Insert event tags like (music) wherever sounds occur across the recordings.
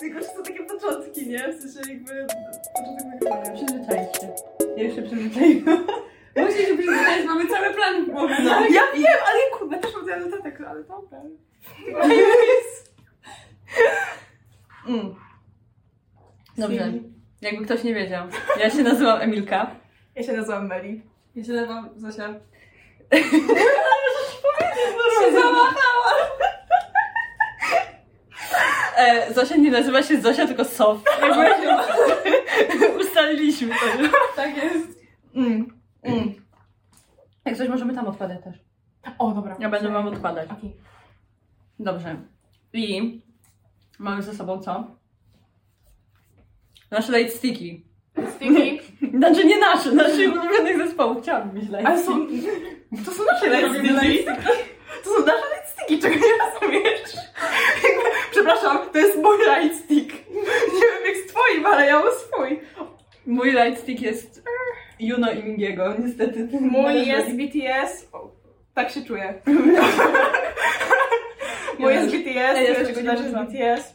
Tylko, że są takie początki, nie? W sensie jakby początek nagrywania. Przyzwyczaić się. Ja już się przyzwyczaiłam. Musi się przyzwyczaić, mamy cały plan w głowie. No. Tak. Ja wiem, ale kurde, też mam notatek, ale dobra. Mm. Dobrze. Jakby ktoś nie wiedział. Ja się nazywam Emilka. Ja się nazywam Meli. Ja się nazywam Zosia. się zamachała. E, Zosia nie nazywa się Zosia, tylko Sof. Jakby (laughs) ustaliliśmy to już. Tak jest. Mm. Mm. Jak coś możemy tam odkładać też. O, dobra. Ja będę wam odkładać. Okej. Dobrze. I mamy ze sobą co? Nasze light sticky. Sticky. (laughs) Znaczy nie nasze, naszych ulubionych zespołów. Chciałabym mieć light Ale sticky. są... To są nasze lightsticky. To są nasze lightsticky, czego nie rozumiesz. Przepraszam, to jest mój lightstick. Nie wiem jak z twoim, ale ja mam swój. Mój light stick jest Juno i Mingiego, niestety. Mój jest BTS. O, tak się czuję. (laughs) Mój jest BTS, Ja jeszcze jest go nie jest. BTS.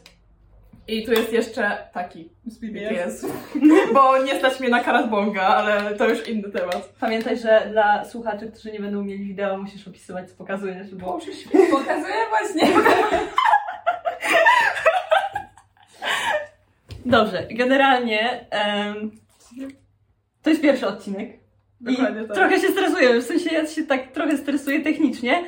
I tu jest jeszcze taki z BTS. (laughs) Bo nie stać mnie na Karatbonga, ale to już inny temat. Pamiętaj, że dla słuchaczy, którzy nie będą mieli wideo, musisz opisywać, co pokazujesz, bo... Pokazuję właśnie. (laughs) Dobrze, generalnie em, to jest pierwszy odcinek. Dokładnie I tak. trochę się stresuję, w sensie ja się tak trochę stresuję technicznie.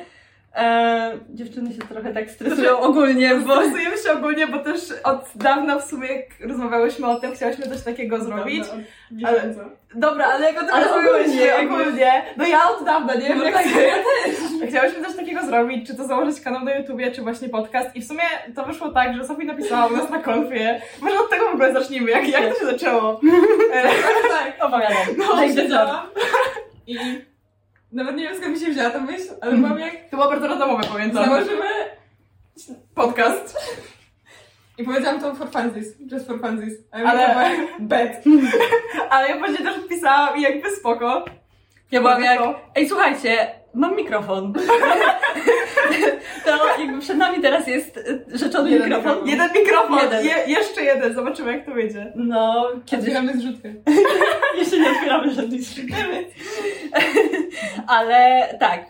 E, dziewczyny się trochę tak stresują ogólnie, bo... Stresujemy się ogólnie, bo też od dawna w sumie, jak rozmawiałyśmy o tym, chciałyśmy coś takiego zrobić. Ale- Dobra, ale jak o tym Ale ogólnie, ogólnie, no ja od dawna, nie wiem No jak tak, ty. Chciałyśmy coś takiego zrobić, czy to założyć kanał na YouTubie, czy właśnie podcast i w sumie to wyszło tak, że Sofia napisała u nas na konfie. Może od tego w ogóle zacznijmy, jak, jak to się zaczęło? (laughs) E, Tak, Opowiadam. no, siedziałam i nawet nie wiem skąd mi się wzięła ta myśl, ale mam jak To było bardzo randomowe, pamiętam. założymy Podcast. (laughs) i powiedziałam to for funsies, just for funsies. Ale- (laughs) bet. (laughs) Ale ja później też pisałam i jakby spoko. Ja byłam jak, ej słuchajcie, mam mikrofon. to jakby przed nami teraz jest rzeczony Jeden mikrofon. mikrofon. Jeden mikrofon, Jeden. Je, jeszcze jeden, zobaczymy jak to wyjdzie. No, kiedyś Otwieramy zrzutkę. (laughs) jeszcze nie otwieramy żadnej skrzynki. (laughs) Ale tak.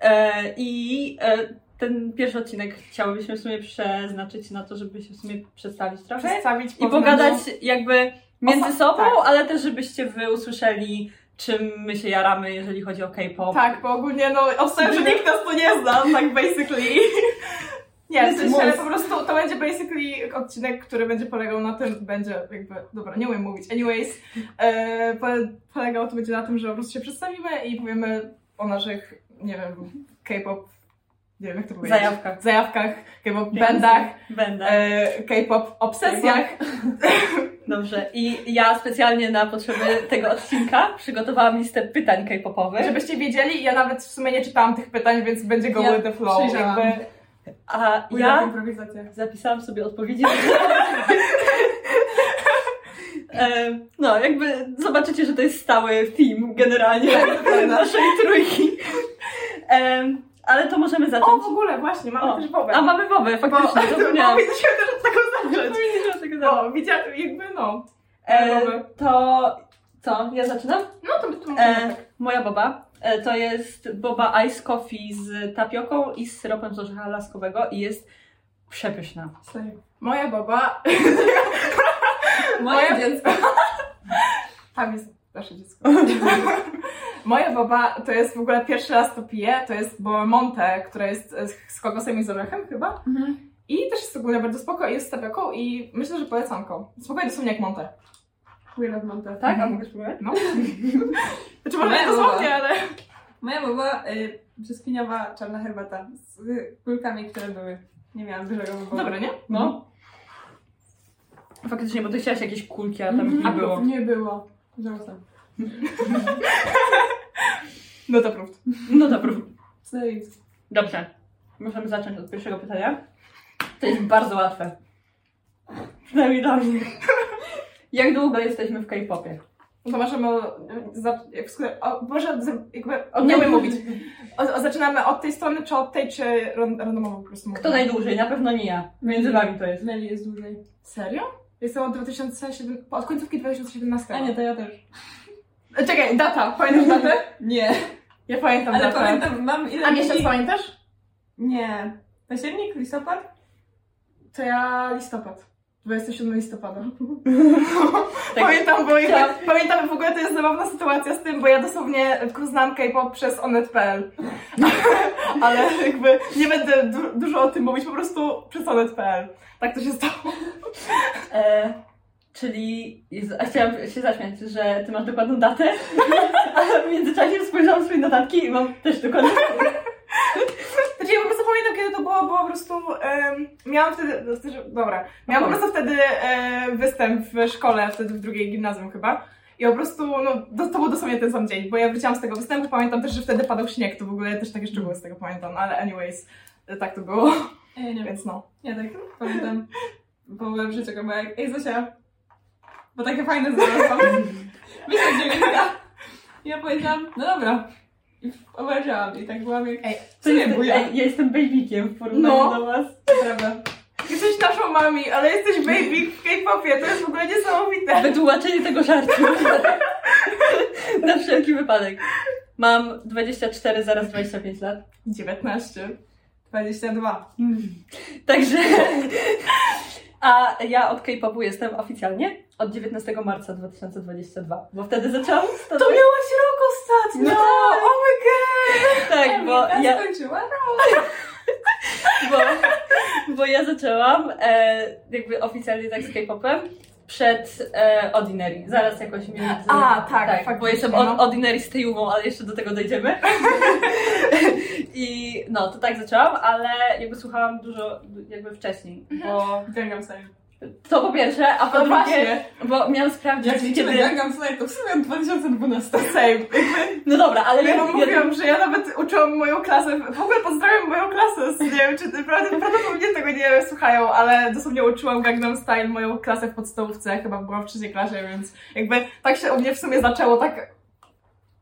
E, I e, ten pierwszy odcinek chciałybyśmy w sumie przeznaczyć na to, żeby się w sumie przedstawić trochę. Przedstawić I pogadać jakby między sobą, tak. ale też żebyście wy usłyszeli, czym my się jaramy, jeżeli chodzi o K-pop. Tak, bo ogólnie no obstawiam, że nikt nas tu nie zna, tak basically. (laughs) Nie, w ale po prostu to będzie basically odcinek, który będzie polegał na tym, będzie jakby, dobra, nie umiem mówić, anyways, e, po, polegał to będzie na tym, że po prostu się przedstawimy i powiemy o naszych, nie wiem, K-pop, nie wiem jak to powiedzieć. Zajawkach. Zajawkach, K-pop bandach, e, K-pop obsesjach. Dobrze. I ja specjalnie na potrzeby tego odcinka przygotowałam listę pytań K-popowych. Żebyście wiedzieli, ja nawet w sumie nie czytałam tych pytań, więc będzie go Ja the flow. Jakby, A ja w improwizację. zapisałam sobie odpowiedzi. (laughs) E, No, jakby zobaczycie, że to jest stały team generalnie (laughs) naszej trójki. E, Ale to możemy o, zacząć. w ogóle, właśnie, mamy O, też Bobę. A mamy Bobę, faktycznie, (laughs) Bo zapomniałam. powinniśmy też od tego zacząć. Powinniśmy od tego zacząć. No, widziałam, jakby no. E. To co? Ja zaczynam? No to, to E, moja boba to jest boba ice coffee z tapioką i z syropem z orzecha laskowego i jest przepyszna. Moja baba, Moje dziecko. tam jest nasze dziecko. Moja baba to jest w ogóle pierwszy raz to piję, to jest boba Monte, która jest e, z- kokosem i z orzechem chyba. I też jest ogólnie bardzo spoko i jest z tapioką i myślę, że polecanką. Spokojnie dosłownie jak Monte. We love Monte. Tak? A Mhm. mogę spróbować? No. (laughs) Znaczy może nie Moja dosłownie, ale... Moja była y, brzoskwiniowa czarna herbata z y, kulkami, które były. Nie miałam dużego wyboru. Dobre, nie? No. Faktycznie, bo ty chciałaś jakieś kulki, a tam Mhm. nie A było. Nie było. Żałosne. (laughs) No to prób. No dobra. Co jest? Dobrze. Możemy zacząć od pierwszego pytania. To jest bardzo łatwe. Przynajmniej dla mnie. Jak długo jesteśmy w K-popie? No to możemy, o, może za- jakby, Od nie mówić. O, o, zaczynamy od tej strony, czy od tej, czy ran- randomowo po prostu Kto mówię? najdłużej? Na pewno nie ja. Między wami to jest. Meli jest dłużej. Serio? Jestem od 2007, od końcówki 2017. A nie, to ja też. E, Czekaj, data, pamiętasz datę? (laughs) Nie. Ja pamiętam Ale datę. pamiętam, mam ile A miesiąc dni- pamiętasz? Nie. Październik, listopad? To ja listopad. 27 listopada. (laughs) Tak. Pamiętam, bo jakby, Chciałam- pamiętam w ogóle to jest zabawna sytuacja z tym, bo ja dosłownie znam K-pop przez onet.pl. (laughs) Ale jakby nie będę du- dużo o tym mówić, po prostu przez onet.pl. Tak to się stało. E, czyli, a chciałam się zaśmiać, że ty masz dokładną datę, (laughs) ale w międzyczasie spojrzałam swoje notatki i mam też dokładną Znaczy ja po prostu pamiętam, kiedy to było, bo po prostu em, miałam wtedy, no, znaczy, dobra, miałam po prostu wtedy e, występ w szkole, wtedy w drugiej gimnazjum chyba. I po prostu, no, to, to był dosłownie ten sam dzień, bo ja wróciłam z tego występu, pamiętam też, że wtedy padał śnieg, to w ogóle też takie szczegóły z tego pamiętam, ale anyways, e, tak to było, Ja nie więc no. Ja tak pamiętam. W życiu, bo jak, ej Zosia, bo takie fajne znalazłam. (laughs) Wyszła dziewięćka. I ja powiedziałam, no dobra. (laughs) I obejrzałam i tak byłam jak, Ej, co nie buja. Ej, ja jestem babykiem w porównaniu No. do was. Prawda. Jesteś naszą mami, ale jesteś baby w K-popie, to jest w ogóle niesamowite. Wytłumaczenie tego żartu. (laughs) Na wszelki wypadek. Mam 24, zaraz 25 lat. 19. 22. Także. A ja od K-popu jestem oficjalnie od 19 marca 2022, bo wtedy zaczęłam To miałaś rok ostatnio! No tak. Oh my god! (laughs) Tak, bo ja skończyła. (laughs) bo, bo ja zaczęłam e, jakby oficjalnie tak z K-popem przed e, Ordinary. Zaraz jakoś między... A, tak, bo faktycznie, jestem no. od, Ordinary z Tejumą, ale jeszcze do tego dojdziemy. (laughs) I no, to tak zaczęłam, ale jakby słuchałam dużo jakby wcześniej, bo Gangnam Style. To po pierwsze, a po No drugie, właśnie. bo miałam sprawdzić, Jak liczymy kiedy... Gangnam Style, to w sumie 2012. (laughs) Same. No dobra, ale Ja ja, wam ja, mówiłam, że ja nawet uczyłam moją klasę, w ogóle pozdrawiam moją klasę, nie wiem, czy prawdopodobnie tego nie słuchają, ale dosłownie uczyłam Gangnam Style moją klasę w podstawówce, chyba byłam w trzeciej klasie, więc jakby tak się u mnie w sumie zaczęło, tak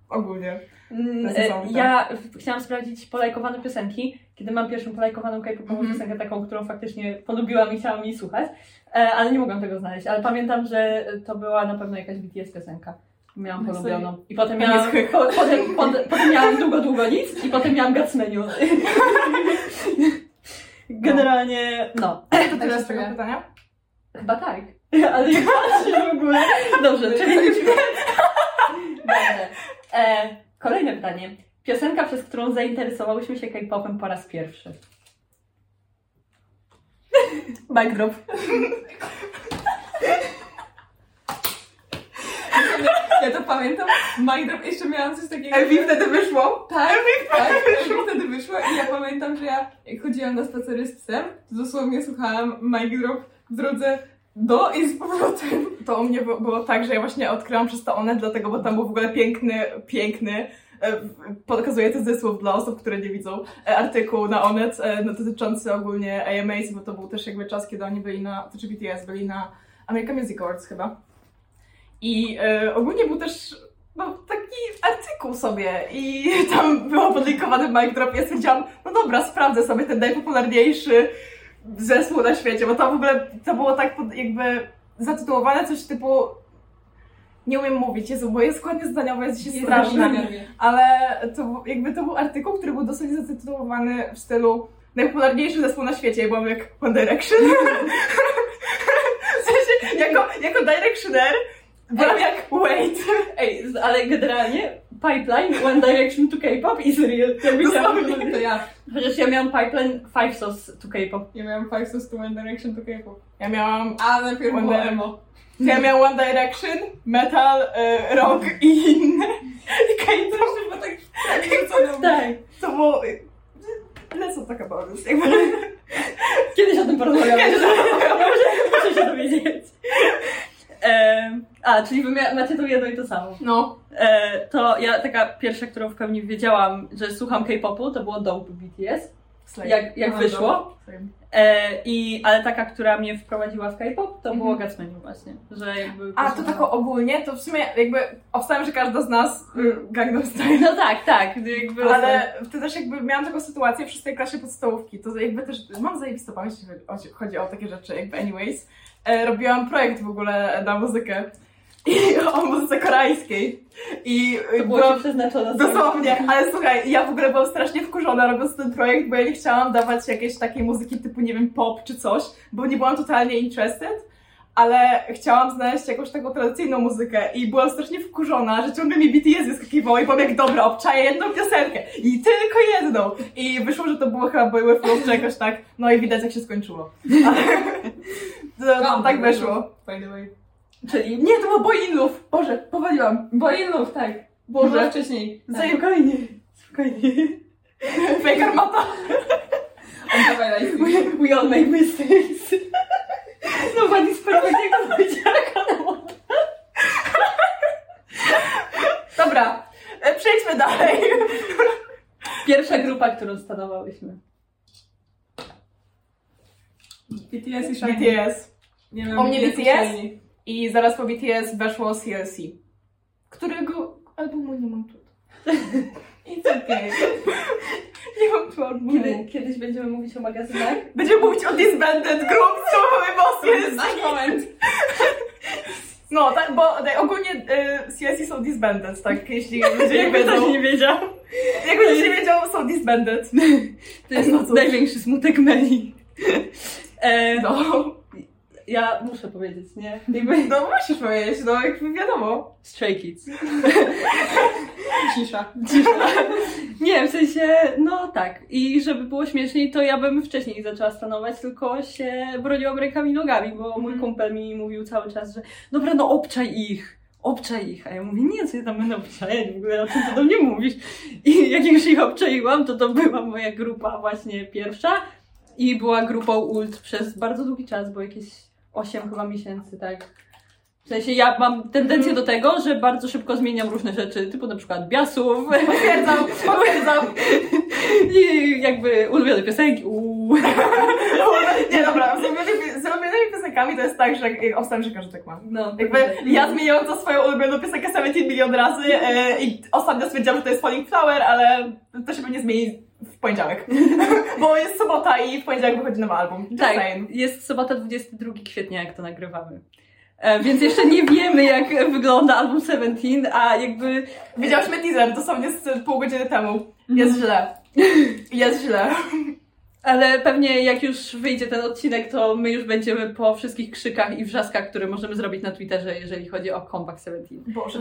ogólnie. Mm, To e. Ja chciałam sprawdzić polajkowane piosenki, kiedy mam pierwszą polajkowaną K-popową Mhm. piosenkę, taką, którą faktycznie polubiłam i chciałam jej słuchać, e, ale nie mogłam tego znaleźć. Ale pamiętam, że to była na pewno jakaś BTS piosenka. Miałam No polubioną. I potem To miałam, po, potem, potem, potem miałam długo, długo nic i potem miałam Guts Menu. (laughs) Generalnie, no. To Tak tyle z tego pytania? Chyba tak. (laughs) Ale jak patrzysz w ogóle. Dobrze, czyli... Dobrze. E, kolejne pytanie. Piosenka, przez którą zainteresowałyśmy się K-popem po raz pierwszy. (laughs) Mic drop. Ja to pamiętam. My Drop jeszcze miałam coś takiego. Elvi wtedy wyszło. Tak, tak, Elvi wtedy wyszło i ja pamiętam, że ja jak chodziłam na spacery z psem, to dosłownie słuchałam Mic Drop w drodze do i z powrotem. To u mnie było, tak, że ja właśnie odkryłam przez to Onet, dlatego, bo tam był w ogóle piękny, piękny, e, pokazuje to zmysłów dla osób, które nie widzą, e, artykuł na Onet e, no, dotyczący ogólnie AMAs, bo to był też jakby czas, kiedy oni byli na, czy BTS byli na American Music Awards chyba. I e, ogólnie był też no, taki artykuł sobie i (laughs) tam było podlinkowany mic drop ja stwierdziłam, no dobra, sprawdzę sobie ten najpopularniejszy zespół na świecie, bo to w ogóle, to było tak pod, jakby zatytułowane coś typu nie umiem mówić, Jezu, moje składnie zdaniowe jest się straszne, ale to był- jakby to był artykuł, który był dosyć zatytułowany w stylu najpopularniejszy zespół na świecie. Byłam jak One Direction. (laughs) w sensie, jako, jako Directioner byłam jak Wait. Ej, ale generalnie Pipeline One Direction to K-pop is real. Ja myślałam, To ja. chociaż ja miałam Pipeline Five Sauce to K-pop. Ja miałam Five Sus to One Direction to K-pop. Ja miałam, A najpierw One było emo. ja miałam One Direction, metal, y, rock i inne. I K-pop. Bo tak wrzucone. Tak. To było... Let's not talk about this. Jakby... Kiedyś o tym porozmawiamy. Kiedyś o tym porozmawiamy. Muszę, muszę się dowiedzieć. Em, a, czyli wy macie to jedno i to samo. No. E, to ja taka pierwsza, którą w pełni wiedziałam, że słucham K-popu, to było Dope BTS. Jak, jak No, wyszło. Slay. E, i, ale taka, która mnie wprowadziła w K-pop, to Mhm. było Gatsmania właśnie. Że jakby A, to tak ogólnie, to w sumie jakby obstałem, że każda z nas y, Gangnam Style. No tak, tak. Jakby Ale wtedy też jakby miałam taką sytuację w szóstej klasie podstawówki, to jakby też mam zajebistą pamięć, jeśli chodzi o, chodzi o takie rzeczy, jakby anyways. E, robiłam projekt w ogóle na muzykę i (laughs) o muzyce koreańskiej. I to było byłam, przeznaczone. Dosłownie, ale słuchaj, ja w ogóle byłam strasznie wkurzona robiąc ten projekt, bo ja nie chciałam dawać jakiejś takiej muzyki typu, nie wiem, pop czy coś, bo nie byłam totalnie interested, ale chciałam znaleźć jakąś taką tradycyjną muzykę i byłam strasznie wkurzona, że ciągle mi BTS wyskakiwało i powiem jak dobra, obczaję jedną piosenkę i tylko jedną. I wyszło, że to było chyba With Love czy jakoś tak, no i widać jak się skończyło. (laughs) Ale to, to tak wyszło. By the way. Czyli Nie, to było Boy In Love. Boże, powaliłam. Bo Love, tak. Boże. Było wcześniej. Tak. Spokojnie, spokojnie. Fake Armata. On dawaj. We, we all make mistakes. Nobody's perfect, jak to powiedziała. Dobra, e, przejdźmy dalej. Pierwsza grupa, którą stanowałyśmy. BTS i Shiny. BTS. Nie wiem, O mnie BTS? Shiny. I zaraz po BTS weszło CLC. Którego albumu nie mam tu. (laughs) It's okay. (laughs) Nie mam tu albumu. Kiedy, kiedyś będziemy mówić o magazynach. Będziemy mówić o Disbanded Group, co jest CLC. (laughs) moment. No, tak, bo tak, ogólnie y, CLC są Disbanded, tak, jeśli ludzie nie Jakby ktoś wiedzą. nie wiedział. Jak ktoś nie wiedział, są Disbanded. To jest No największy smutek Meli. E, No, ja muszę powiedzieć, nie? Jakby no musisz powiedzieć, no jakby wiadomo. Stray Kids. (laughs) Cisza. Nie, w sensie, no tak. I żeby było śmieszniej, to ja bym wcześniej zaczęła stanować, tylko się broniłam rękami i nogami, bo mój Mhm. kumpel mi mówił cały czas, że dobra, no obczaj ich. Obczaj ich. A ja mówię, nie, co ja tam będę obczajać, w ogóle o czym ty do mnie mówisz? I jak już ich obczaiłam, to to była moja grupa właśnie pierwsza i była grupą ult przez bardzo długi czas, bo jakieś 8 chyba miesięcy, tak. W sensie ja mam tendencję do tego, że bardzo szybko zmieniam różne rzeczy, typu na przykład biasów, Potwierdzam, potwierdzam. (laughs) i jakby ulubione piosenki. Uuu. (laughs) Nie, dobra, z ulubionymi, z ulubionymi piosenkami to jest tak, że obstawiam, że każdy tak ma. No, Jakby ja zmieniłam to swoją ulubioną piosenkę 17 milion razy e, i ostatnio stwierdziłam, że to jest Falling Flower, ale to się pewnie zmieni w poniedziałek. (laughs) Bo jest sobota i w poniedziałek wychodzi nowy album. Just Tak, saying. jest sobota 22 kwietnia, jak to nagrywamy. E, więc jeszcze nie wiemy, jak wygląda album Seventeen, a jakby Widziałyśmy teaser dosłownie z pół godziny temu. Jest źle. Jest źle. Ale pewnie jak już wyjdzie ten odcinek, to my już będziemy po wszystkich krzykach i wrzaskach, które możemy zrobić na Twitterze, jeżeli chodzi o Comeback Seventeen. Boże,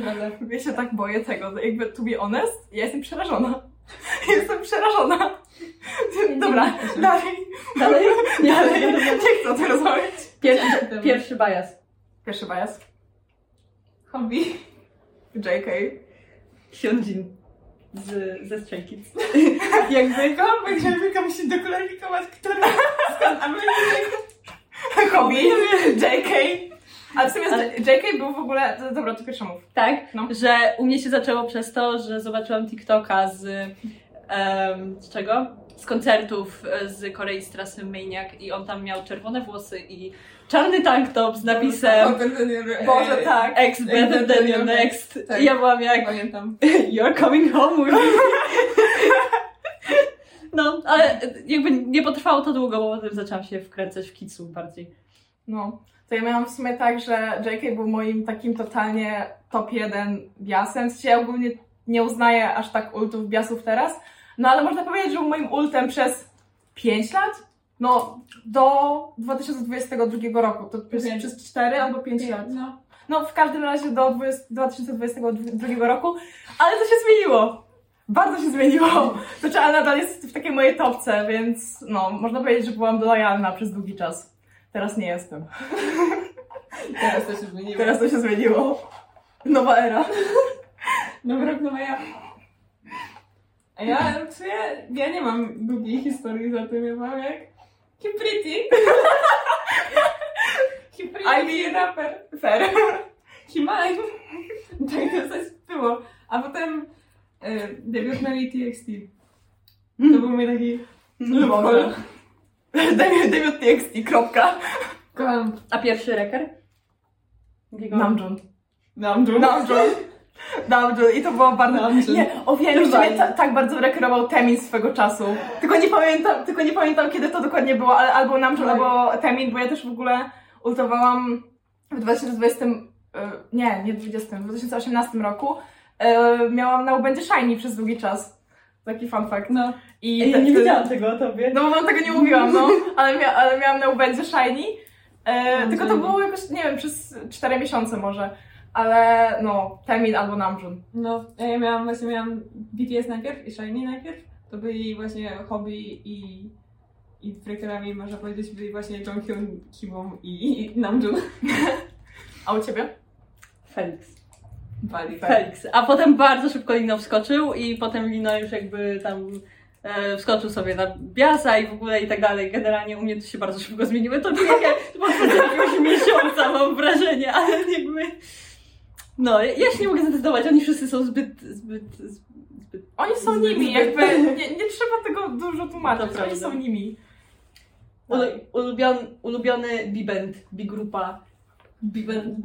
ja się tak boję tego. Jakby, to be honest, ja jestem przerażona. (laughs) Jestem przerażona. Dobra, dalej. Dalej? Nie, (laughs) Dalej. dalej. Nie chcę o tym rozmawiać. Pierwszy, pierwszy bias. Pierwszy bias. Hobby. JK. Hyunjin z, ze Stray Kids. jakby Comeback, żeby komuś się doklaryfikować, który (laughs) skąd Amerykanek. Hobby. JK. Ale w sumie Ale- JK był w ogóle... Dobra, to pierwsza mów. tak, No. że u mnie się zaczęło przez to, że zobaczyłam TikToka z, em, z czego? Z koncertów e, z Korei z trasy Maniac i on tam miał czerwone włosy i czarny tank top z napisem Boże, tak. Ex better than your next. Tak. I ja byłam jak Pamiętam. (laughs) You're coming home with me. (laughs) No, ale jakby nie potrwało to długo, bo potem zaczęłam się wkręcać w kitsu bardziej. No. To ja miałam w sumie tak, że JK był moim takim totalnie top 1 biasem. W sensie ja ogólnie nie uznaję aż tak ultów biasów teraz. No ale można powiedzieć, że był moim ultem przez 5 lat? No, do 2022 roku. To przez, przez 4 albo 5 lat. No. No, w każdym razie do 20, 2022 roku, ale to się zmieniło. Bardzo się zmieniło. Znaczy, ale nadal jest w takiej mojej topce, więc no, można powiedzieć, że byłam lojalna przez długi czas. Teraz nie jestem. (laughs) Teraz to się zmieniło. Teraz to się zmieniło. Nowa era. Nowy rok, nowa ja. A ja w sumie, ja nie mam długiej historii za tym, ja mam jak Kim Pretty. (laughs) Kim Pretty, I mean- raper. Fair. Himalaj. Tak to coś było. A potem y, debiut na TXT. To był mój taki (laughs) Damian, Damian TXT, kropka. Kocham A pierwszy reker? Jakiego? Namjoon. Namjoon. Namjoon. Namjoon. I to było bardzo... Namjoon. Nie, o wiem, że mnie ta, tak bardzo rekerował Temin swego czasu. Tylko nie pamiętam, tylko nie pamiętam kiedy to dokładnie było, ale albo Namjoon, albo Temin, bo ja też w ogóle ultowałam w 2020, y, nie, nie 20, w 2018 roku y, miałam na ubędzie Shiny przez długi czas. Taki fun fact. No. I Ej, te- nie wiedziałam tego o tobie. No bo wam tego nie mówiłam, no, (laughs) ale, mia ale miałam na ubędzie Shiny. E, No, tylko to było jakoś, nie wiem, przez 4 miesiące może. Ale no, Temin albo Namjoon. No, a ja miałam właśnie miałam BTS najpierw i Shiny najpierw. To byli właśnie hobby i i freakerami można powiedzieć byli właśnie Jonghyun, Kimon i, i Namjoon. (laughs) A u ciebie? Felix. Bali. Felix. A potem bardzo szybko Lino wskoczył i potem Lino już jakby tam e, wskoczył sobie na Biasa i w ogóle i tak dalej. Generalnie u mnie to się bardzo szybko zmieniło. To było kwestia jakiegoś miesiąca mam wrażenie, ale jakby... No, ja ja się nie mogę zdecydować, oni wszyscy są zbyt, zbyt, zbyt... Oni są nimi, jakby nie, nie trzeba tego dużo tłumaczyć, oni są nimi. Ulu, ulubiony, ulubiony bibend, bigrupa. Bibend.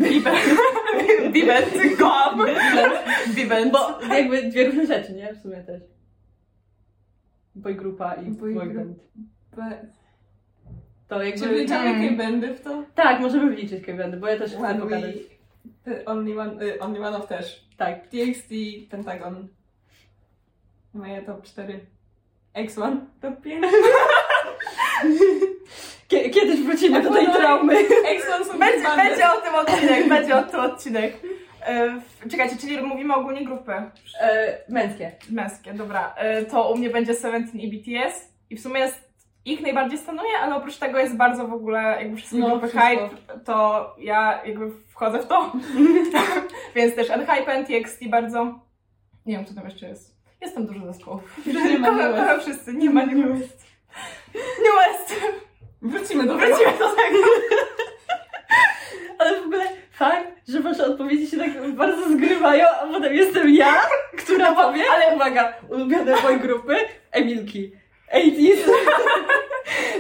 Bibent, kocham. (laughs) Bibent. Bo jakby dwie różne rzeczy, nie? W sumie też. Boygrupa i Boy boyband. Be- To jakby... Czy wliczamy Mm. K-bandy w to? Tak, możemy wliczyć K-bandy, bo ja też chcę One pogadać. We, only, one, y, only One of też. Tak. TXT, Pentagon. Moje top 4. X1, (laughs) top 5. (laughs) Kie- Kiedyś wrócimy do tej traumy. X1 są Będzie, będzie o tym odcinek, będzie o tym odcinek. E, czekajcie, czyli mówimy ogólnie grupy E, męskie. męskie, dobra. E, to u mnie będzie Seventeen i BTS i w sumie jest, ich najbardziej stanuje, ale oprócz tego jest bardzo w ogóle jakby wszystkie No, grupy wszystko. hype, to ja jakby wchodzę w to. (laughs) Więc też Unhype, TXT bardzo. Nie wiem, co tam jeszcze jest. Jest tam dużo zespołów. Nie ma kocham wszyscy. Nie ma New West. New West! Wrócimy do tego. Wrócimy do tego. Ale w ogóle fakt, że wasze odpowiedzi się tak bardzo zgrywają, a potem jestem ja, która powie, ale uwaga, ulubione boy grupy, Emilki. 80s,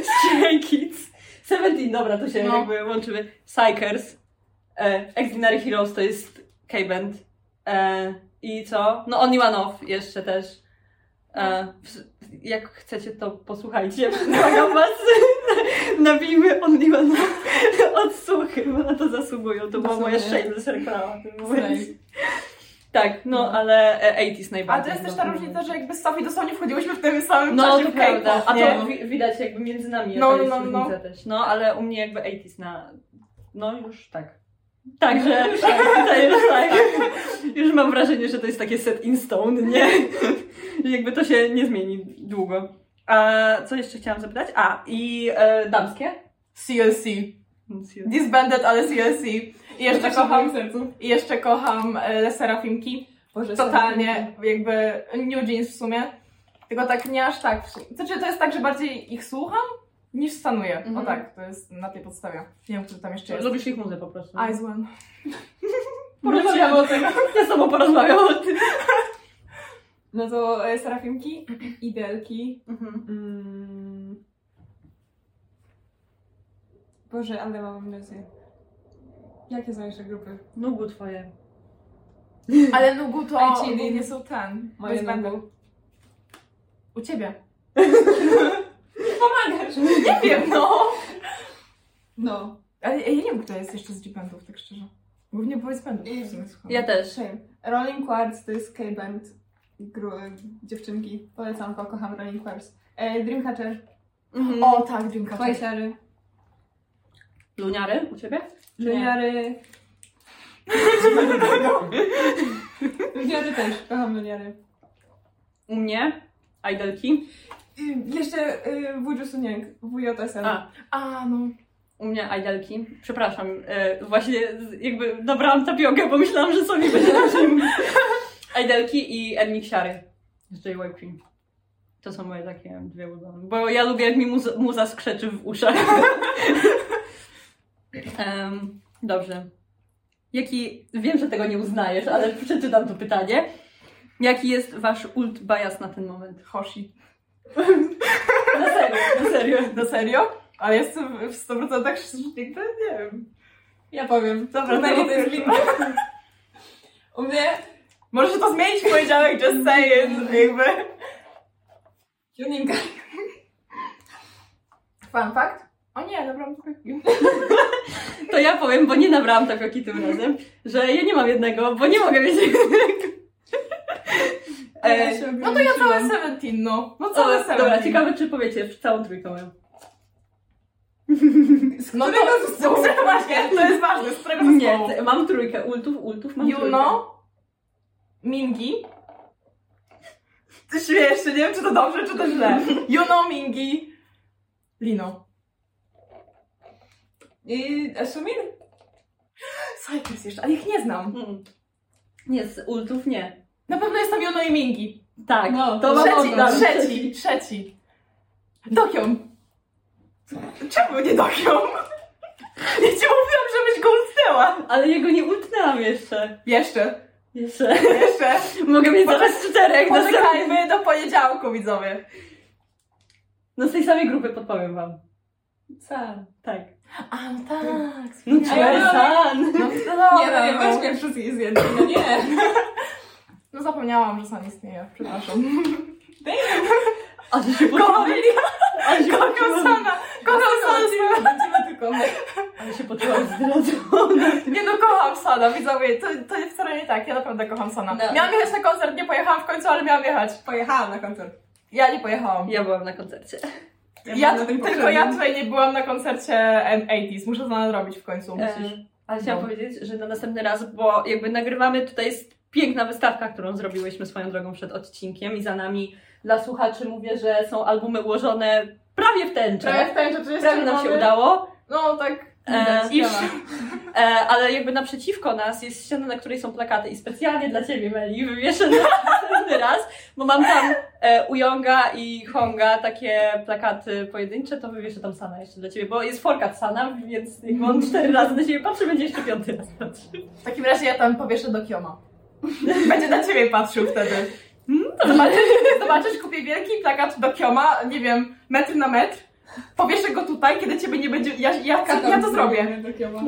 Stray (laughs) Kids, Seventeen, dobra, to się No. jakby łączymy. Psychers, e, Extraordinary Heroes to jest K-Band. E, I co? No Only One Off jeszcze też. E, jak chcecie, to posłuchajcie. (laughs) Błagam was. Nabijmy Only (laughs) One Off odsłuchy, bo na to zasługują. To była moja shameless reklama. w tym momencie. Tak, no, No. ale e, 80s A najbardziej. to jest też ta różnica, że jakby z Sofii dosłownie wchodziłyśmy w tym samym No, czasie to w prawda. A to wi- widać jakby między nami No, no, no, no, też. No, ale u mnie jakby 80s na... No, już tak. Także, tak, (laughs) to już tak. Już mam wrażenie, że to jest takie set in stone, nie? (laughs) Jakby to się nie zmieni długo. A co jeszcze chciałam zapytać? A, i e, damskie? CLC. Disbanded, ale CLC. I jeszcze moim kocham, sercu. i jeszcze kocham e, Serafimki. Boże, Totalnie, jakby New Jeans w sumie. Tylko tak nie aż tak. w sumie. Znaczy to jest tak, że bardziej ich słucham niż stanuję. O Mhm. tak, to jest na tej podstawie. Nie wiem, kto tam jeszcze jest. Lubisz ich muzę po prostu. Eyes One. (laughs) Porozmawiamy o tym. Ja z tobą porozmawiam o tym. (laughs) No to e, Serafimki, Idelki. Mhm. Mm. Boże, ale mam amnezję. Jakie są jeszcze grupy? Nugu twoje. (laughs) Ale Nugu to I Chilin. ogólnie są ten. Moje Disbanded. Nugu. U ciebie. (laughs) Pomagasz! Nie wiem, no. No. Ale ja nie wiem, kto jest jeszcze z G-Bandów, tak szczerze. Głównie boys bandów w sumie słucham. Ja też. Shame. Rolling Quartz to jest K-band. Gru- dziewczynki. Polecam, bo kocham Rolling Quartz. E, Dreamcatcher. Mhm. O tak, Dreamcatcher. Twajsiary. Luniary u ciebie? Luniary. (laughs) Luniary też. Kocham Luniary. U mnie Idolki. Y, Jeszcze y, Wuju Sunieng. WJSM. A, A, no. u mnie Idolki. Przepraszam, e, właśnie z- jakby dobrałam tapiokę, bo myślałam, że sobie będzie na (laughs) czym. Idolki i Enmiksiary z JYP. To są moje takie dwie ulubione. Bo ja lubię, jak mi muza, muza skrzeczy w uszach. (laughs) Em, dobrze. Jaki, wiem, że tego nie uznajesz, ale przeczytam to pytanie. Jaki jest wasz ult bias na ten moment? Hoshi. (laughs) Na serio, na serio. Na serio? Ale jestem w 100% jakby, nie wiem. Ja powiem. Dobra, to jest. U mnie Możesz to zmienić w poniedziałek, just saying, jakby. Juninka. Fun fact? O nie, nabrałam trochę (laughs) To ja powiem, bo nie nabrałam tapioki tym razem, że ja nie mam jednego, bo nie mogę mieć jednego. E, No to ja całe 17, no. No całe o, 17. dobra, ciekawe czy powiecie w całą trójkę moją. (laughs) No którego to, zespołu? to właśnie, (laughs) to jest ważne, z którego zespołu? Nie, mam trójkę, ultów, ultów, mam trójkę. Juno, Mingi. Ty śmiesz się, nie wiem czy to dobrze, czy to źle. Juno, Mingi, Lino. I Asumir? Cypress jeszcze, ale ich nie znam. Mm. Nie, z ultów nie. Na pewno jest tam Juno i Mingi. Tak, No, to mam Trzeci, oddam. trzeci, trzeci. Dokion. Czemu nie Dokion? Ja ci mówiłam, żebyś go ultnęła. Ale jego nie ultnęłam jeszcze. Jeszcze, Jeszcze. jeszcze. (laughs) Mogę mieć zaraz czterech. Poczekajmy do poniedziałku, widzowie. No z tej samej grupy podpowiem wam. Sam. Tak. A, no tak. No A ja mam- San. No, Nie, no nie weźmy wszystkich z jednej, no nie. No zapomniałam, że San istnieje, przepraszam. Poczułam. Ale się kocham. Sana, kocham Sana. Będziemy tylko my. Ale się poczułam zdradzona. Nie no, kocham Sana, widzowie, to, to jest wcale nie tak, ja naprawdę kocham Sana. No. Miałam jechać na koncert, nie pojechałam w końcu, ale miałam jechać. Pojechałam na koncert. Ja nie pojechałam. Ja byłam na koncercie. Ja, byłam na tym tylko ja tutaj nie byłam na koncercie 80s, muszę to nadrobić w końcu. E, ale chciałam No. powiedzieć, że na następny raz, bo jakby nagrywamy, tutaj jest piękna wystawka, którą zrobiłyśmy swoją drogą przed odcinkiem i za nami dla słuchaczy mówię, że są albumy ułożone prawie w tęczę. Prawie w tańcu, to jest Prawie nam się udało. No tak, E, i-. (laughs) E, ale jakby naprzeciwko nas jest ściana, na której są plakaty i specjalnie dla Ciebie, Meli, wywieszę na (laughs) następny raz, bo mam tam e, Uyonga i Honga takie plakaty pojedyncze, to wywieszę tam Sana jeszcze dla Ciebie, bo jest forkat Sana, więc jak on cztery razy na Ciebie patrzy, będzie jeszcze piąty raz patrzył. W takim razie ja tam powieszę do Kioma. (laughs) Będzie na ciebie patrzył wtedy. Zobaczysz, zobaczysz, kupię wielki plakat do Kioma, nie wiem, metr na metr. Powieszę go tutaj, kiedy ciebie nie będzie. Ja, ja, ja to zrobię.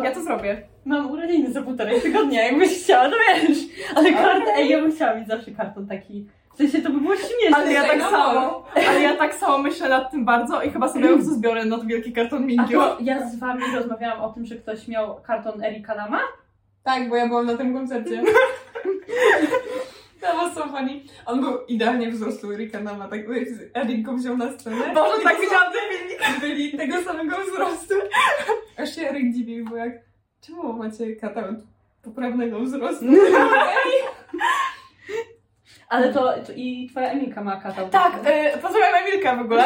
Ja to zrobię. Mam urodziny za półtorej tygodnia, jakbyś chciała, to wiesz. Ale kartę, ej, ja bym chciała mieć zawsze karton taki. W sensie to by było śmieszne. Ale ja tak no. samo, ale ja tak samo myślę nad tym bardzo i chyba sobie już zbiorę na to wielki karton A Mingio. to ja z wami rozmawiałam o tym, że ktoś miał karton Erika Nama? Tak, bo ja byłam na tym koncercie. (laughs) To było so funny. On był idealnie wzrostu Erika Nama, tak Erik go wziął na scenę. Boże, tak widziałam ten filmik. byli tego samego wzrostu. Aż się Erik dziwił, bo jak, czemu macie katalog poprawnego wzrostu? (laughs) Ale to, to i twoja Emilka ma katał. Tak, e, pozdrawiam Emilkę w ogóle.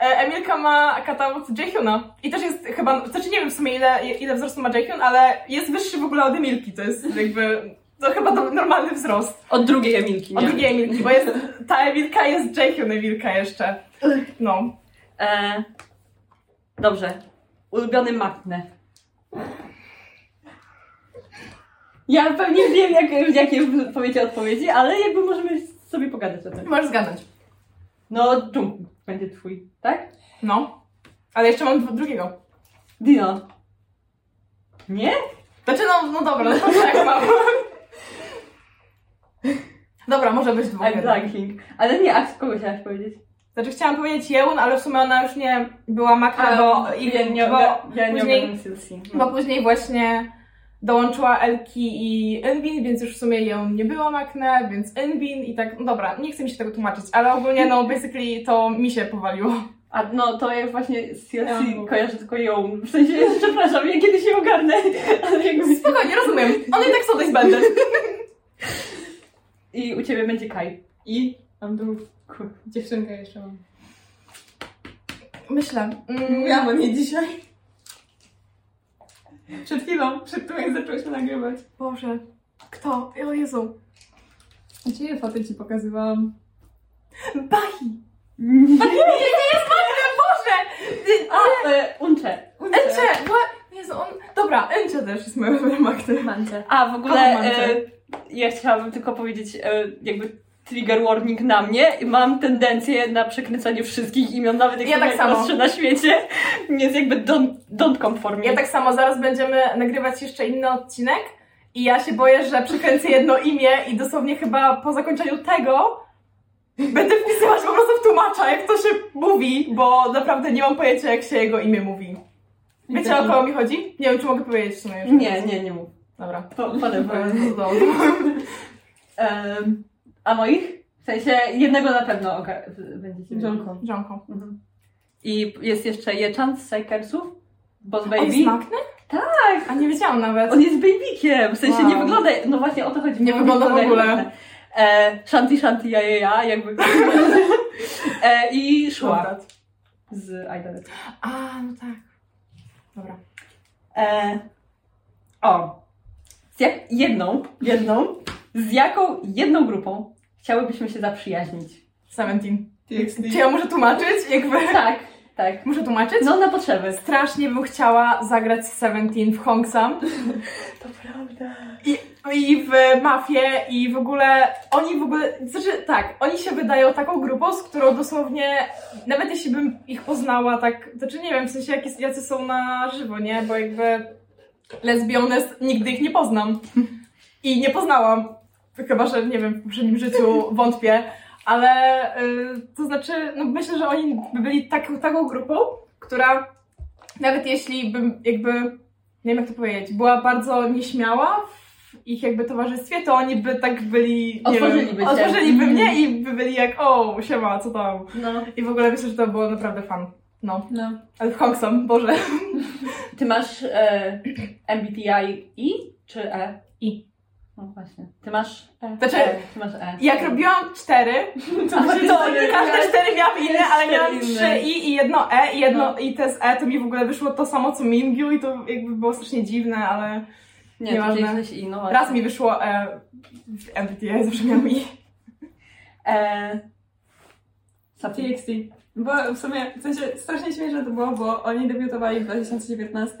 E, Emilka ma katałot Jaehyuna. I też jest chyba, znaczy nie wiem w sumie ile, ile wzrostu ma Jaehyun, ale jest wyższy w ogóle od Emilki. To jest jakby, to chyba to normalny wzrost. Od drugiej Emilki, Od nie? drugiej Emilki, bo jest, ta Emilka jest Jaehyun Emilka jeszcze. No. E, dobrze. Ulubiony makne. Ja pewnie wiem, jak, jakie powiecie odpowiedzi, ale jakby możemy sobie pogadać o tym. Możesz zgadnąć. No, Jungkook będzie twój, tak? No. Ale jeszcze mam dru- drugiego. Dino. Nie? Znaczy no, no dobra, no to tak mam. (laughs) Dobra, może być dwóch. I'm jednak. Blackpink. Ale nie, a kogo chciałaś powiedzieć? Znaczy chciałam powiedzieć Jeun, ale w sumie ona już nie była makra, bo, i, ja nie, bo, ja, ja nie później- CLC. bo później właśnie dołączyła Elki i Envin, więc już w sumie Jeun nie była makne, więc Envin i tak, no dobra, nie chcę mi się tego tłumaczyć, ale ogólnie no basically to mi się powaliło. A no to jak właśnie z CLC Ja. kojarzę tylko ją. W sensie, (laughs) przepraszam, ja kiedyś się ogarnę. Ale jakby... Spokojnie, rozumiem. On i tak sobie będę. (laughs) I u ciebie będzie Kai. I mam drugą dziewczynkę jeszcze mam. Myślę. Mm, Mówiłam o niej dzisiaj. Przed chwilą, przed tym jak zaczęłyśmy nagrywać. Boże. Kto? O Jezu. Gdzie foty ci pokazywałam? Bahi. Nie, Boże! A, e, Uncze. Encze! What? Jezu, on... Dobra, Encze też jest moją (laughs) makne. Mance. A, w ogóle e, ja chciałabym tylko powiedzieć, e, jakby trigger warning na mnie. Mam tendencję na przekręcanie wszystkich imion, nawet jak Ja tak samo. na świecie. Jest jakby don't, don't come for me. Ja tak samo, zaraz będziemy nagrywać jeszcze inny odcinek i ja się boję, że przekręcę jedno (laughs) imię i dosłownie chyba po zakończeniu tego będę wpisywać po prostu w tłumacza, jak to się mówi, bo naprawdę nie mam pojęcia, jak się jego imię mówi. Wiecie, o kogo mi chodzi? Nie wiem, czy mogę powiedzieć w sumie już. Nie, nie, nie mów. Dobra. Po, potem. (laughs) Em, a moich? W sensie jednego na pewno będziecie. Żonką. Żonką. Mhm. I jest jeszcze Jechan z Psykersów, Boss On Baby. jest makny? Tak! A nie wiedziałam nawet. On jest babykiem, w sensie nie Wow. wygląda, no właśnie o to chodzi. Nie wygląda w ogóle. E, shanti Shanti ja, ja, ja, jakby. (laughs) e, I szła z Idolet. A, no tak. Dobra. E, o. Z jak, jedną, jedną, z jaką jedną grupą chciałybyśmy się zaprzyjaźnić? Seventeen. TXT. Czy ja muszę tłumaczyć? Jakby... Tak, tak. Muszę tłumaczyć? No na potrzeby. Strasznie bym chciała zagrać z Seventeen w Hongsam. To prawda. I, I w Mafię i w ogóle oni w ogóle, znaczy tak, oni się wydają taką grupą, z którą dosłownie, nawet jeśli bym ich poznała tak, znaczy nie wiem, w sensie jakie, jacy są na żywo, nie, bo jakby let's be honest, nigdy ich nie poznam. I nie poznałam, chyba, że nie wiem, w poprzednim życiu wątpię, ale y, to znaczy, no myślę, że oni by byli tak, taką grupą, która nawet jeśli bym jakby, nie wiem jak to powiedzieć, była bardzo nieśmiała w ich jakby towarzystwie, to oni by tak byli, Otworzyliby cię. otworzyliby Mhm. mnie i by byli jak, o, siema, co tam? No. I w ogóle myślę, że to było naprawdę fan. No, No. ale w Hongsam, Boże. Ty masz e, MBTI I czy E? I. No właśnie. Ty masz E. Znaczy, E. Ty masz E. Jak robiłam cztery, A, (laughs) to cztery. każde cztery miałam inne, ale miałam trzy i i jedno E i jedno No. i te z E to mi w ogóle wyszło to samo co Mingyu i to jakby było strasznie dziwne, ale Nie, Nieważne. to I, no właśnie. raz mi wyszło E w MBTI, zawsze miałam I. E... TXT. Bo w sumie, w sensie strasznie śmieszne to było, bo oni debiutowali w 2019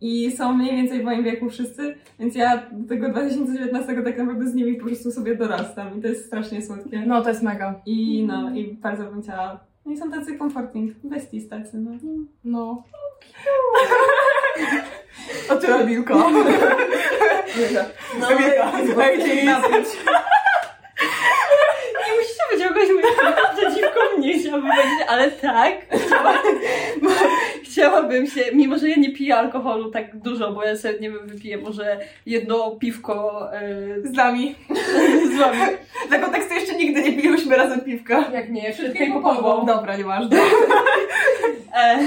i są mniej więcej w moim wieku wszyscy, więc ja do tego 2019 tak naprawdę z nimi po prostu sobie dorastam i to jest strasznie słodkie. No to jest mega. I no, i bardzo bym chciała. No i są tacy comforting, besties tacy, no. No. O ty Adilko. No, Emilka, ladies. Nie musicie być jakoś przeciwko mnie, chciałabym powiedzieć, ale tak. Chciała, (laughs) bo chciałabym się, mimo że ja nie piję alkoholu tak dużo, bo ja sobie, nie wiem, wypiję może jedno piwko e, Z nami. (laughs) z wami. Dla kontekstu jeszcze nigdy nie piłyśmy razem piwka. Jak nie, Wszystkiego popową. Dobra, nieważne. (laughs) E,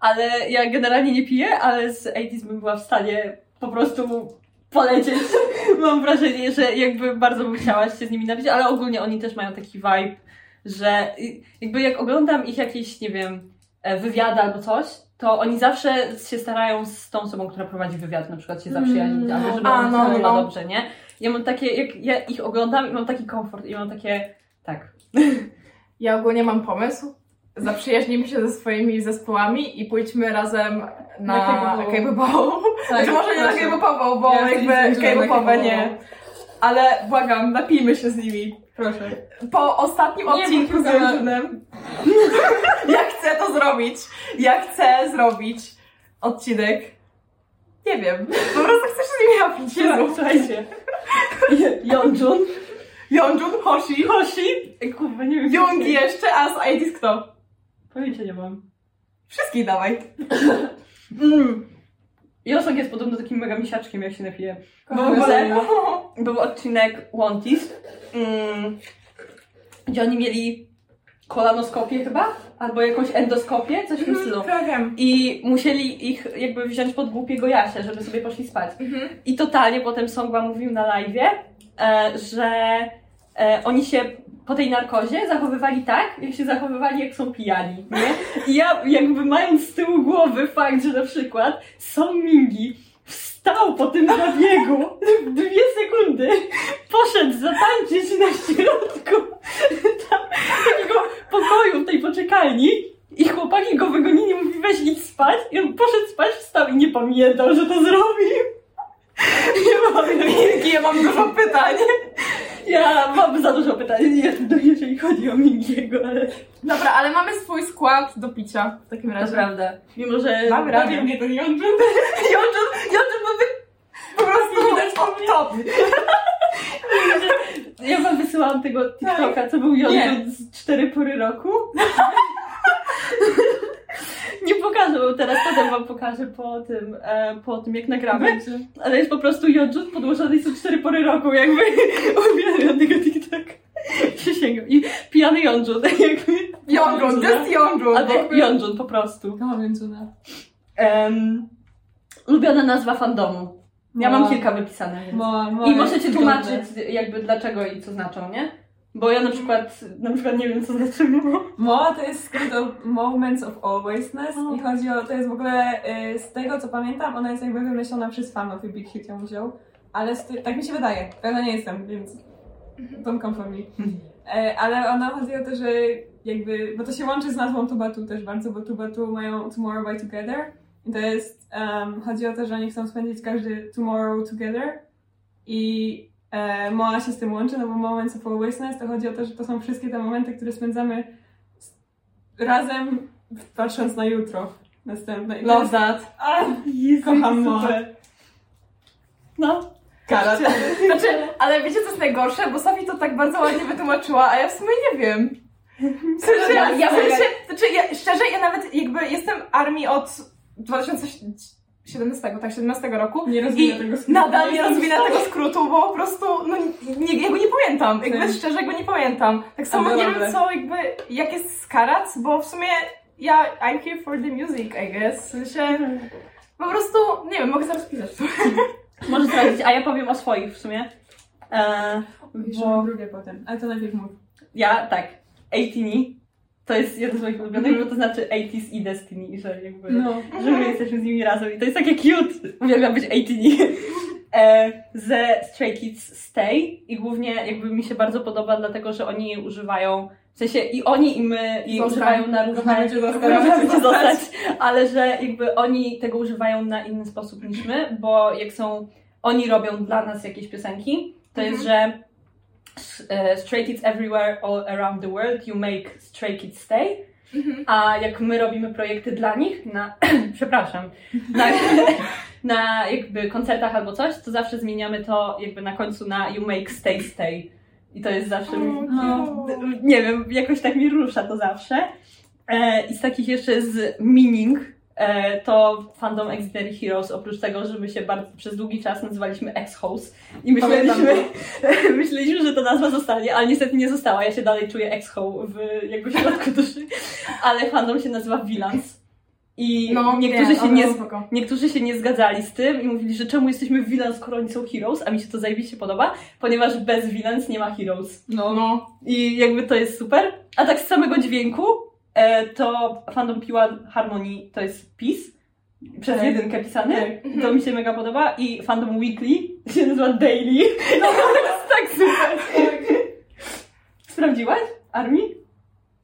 ale ja generalnie nie piję, ale z 80 bym była w stanie po prostu polecieć. (laughs) Mam wrażenie, że jakby bardzo bym chciała się z nimi napić, ale ogólnie oni też mają taki vibe, że jakby jak oglądam ich jakieś, nie wiem, wywiady albo coś, to oni zawsze się starają z tą osobą, która prowadzi wywiad, na przykład się zaprzyjaźnić, Mm, albo żeby a, no, no. dobrze, nie? Ja mam takie, jak ja ich oglądam i mam taki komfort i mam takie, tak. (laughs) Ja ogólnie mam pomysł. Zaprzyjaźnimy się ze swoimi zespołami i pójdźmy razem na Na K-popową. K-popową. Znaczy może nie na. K-popową, bo Ja jakby K-popowe nie. Ale błagam, napijmy się z nimi. Proszę. Po ostatnim Nie, odcinku z Junjunem. (laughs) Ja chcę to zrobić. Ja chcę zrobić odcinek. Nie wiem. Po prostu chcę się z nimi napić. Jezu. Słuchajcie. Yeonjun, Yeonjun, Hoshi, Hoshi, kurwa, nie wiem. Yoongi jeszcze, a z IDs kto? Pojęcia nie mam. Wszystkich dawaj. Mm. Josong jest podobno takim mega misiaczkiem, jak się napije. Josonga. (laughs) był odcinek Wantis, mm, gdzie oni mieli kolanoskopię chyba, albo jakąś endoskopię, coś w tym stylu. Ja wiem. I musieli ich jakby wziąć pod głupiego Jasia, żeby sobie poszli spać. Mhm. I totalnie potem Songwa mówił na live, e, że e, oni się po tej narkozie zachowywali tak, jak się zachowywali, jak są pijani, nie? I ja jakby mając z tyłu głowy fakt, że na przykład Song Mingi wstał po tym zabiegu dwie sekundy, poszedł zatańczyć na środku tam, takiego pokoju w tej poczekalni i chłopaki go wygonili, mówi weź idź spać i on poszedł spać, wstał i nie pamiętał, że to zrobił. Nie mam Milki, ja mam dużo pytań. Ja mam za dużo pytań, jeżeli chodzi o Mingiego, ale Dobra, ale mamy swój skład do picia w takim razie. prawda. Mimo, że... Mamy radę. mnie ten Jonjun. Jodżun, Jodżun byłby po prostu Widać mnie. top. (laughs) Ja wam wysyłałam tego TikToka, co był. Jonjun z cztery pory roku. (laughs) (laughs) Nie pokażę wam teraz, potem wam pokażę po tym, e, po tym jak nagramy. Ale jest po prostu Jonjun podłożony i są cztery pory roku, jakby (laughs) uwielbiam tego TikToka. Przysięgam. I pijany Jonjun, (laughs) jakby. Jodżun, just Jodżun. Albo Jonjun po prostu. Kocham Jonjuna. Em, ulubiona nazwa fandomu. Ja mam kilka więc. Moa I jest możecie tłumaczyć jakby dlaczego i co znaczą, nie? Bo ja na przykład, na przykład nie wiem co znaczy Moa. Moa to jest skrót Moments of Alwaysness O. i chodzi o, to jest w ogóle, y, z tego co pamiętam, ona jest jakby wymyślona przez fanów i Big Hit ją wziął, ale ty- tak mi się wydaje, pewna nie jestem, więc don't come for me. E, ale ona chodzi o to, że jakby, bo to się łączy z nazwą Tubatu też bardzo, bo Tubatu mają Tomorrow by Together i to jest, um, chodzi o to, że oni chcą spędzić każdy Tomorrow together i e, Moa się z tym łączy, no bo Moments of Alwaysness to chodzi o to, że to są wszystkie te momenty, które spędzamy razem patrząc na jutro następne. I Love jest- that. A, Jezu, Kocham. Moa. No. Kara. Znaczy, ale wiecie co jest najgorsze? Bo Sophie to tak bardzo ładnie wytłumaczyła, a ja w sumie nie wiem. W sensie, Ja- w sensie, znaczy ja, szczerze, ja nawet jakby jestem armii od 2017, tak, 17 roku. Nie rozwinę tego skrótu. nadal nie rozwinę tego skrótu, bo po prostu, no nie, ja go nie pamiętam. Jakby szczerze go nie pamiętam. Tak samo nie wiem co, jakby, jak jest Skarac, bo w sumie ja, I'm here for the music, I guess. W sensie, po prostu, nie wiem, mogę zaraz pisać to. (laughs) Możesz sprawdzić, a ja powiem o swoich w sumie. E, bo drugie potem, ale to najpierw mów. ja, tak, 18 to jest jeden z moich ulubionych, bo to znaczy 80s i Destiny, że jakby... No. że my jesteśmy z nimi razem i to jest takie cute. Uwielbiam być 18. (laughs) E, ze Stray Kids Stay i głównie jakby mi się bardzo podoba, dlatego że oni jej używają, w sensie i oni i my jej Zostań. używają na różne... Zostać. Zostać, ale że jakby oni tego używają na inny sposób niż my, bo jak są, oni robią dla nas jakieś piosenki, to jest, że e, Stray Kids Everywhere, all around the world, you make Stray Kids Stay. A jak my robimy projekty dla nich, na, (clears throat) przepraszam, na, (laughs) na jakby koncertach albo coś, to zawsze zmieniamy to jakby na końcu na you make stay stay. I to jest zawsze, No. nie wiem, jakoś tak mi rusza to zawsze. E, I z takich jeszcze z meaning, to fandom Extraordinary Heroes, oprócz tego, że my się bardzo, przez długi czas nazywaliśmy Ex-House i myśleliśmy, (laughs) myśleliśmy, że to nazwa zostanie, ale niestety nie została. Ja się dalej czuję Ex-Ho w jakby środku (laughs) duszy, ale fandom się nazywa Villans. I No, niektórzy, nie, się nie, spoko. niektórzy się nie zgadzali z tym i mówili, że czemu jesteśmy Villans, skoro oni są Heroes, a mi się to zajebiście podoba, ponieważ bez Villans nie ma Heroes. No. No. I jakby to jest super. A tak z samego dźwięku, e, to fandom Piła Harmony to jest PiS. Przez Tak. jedynkę pisany. Tak. To mi się mega podoba. I fandom Weekly (laughs) się nazywa Daily. No (laughs) to jest tak super. Sprawdziłaś? Armii?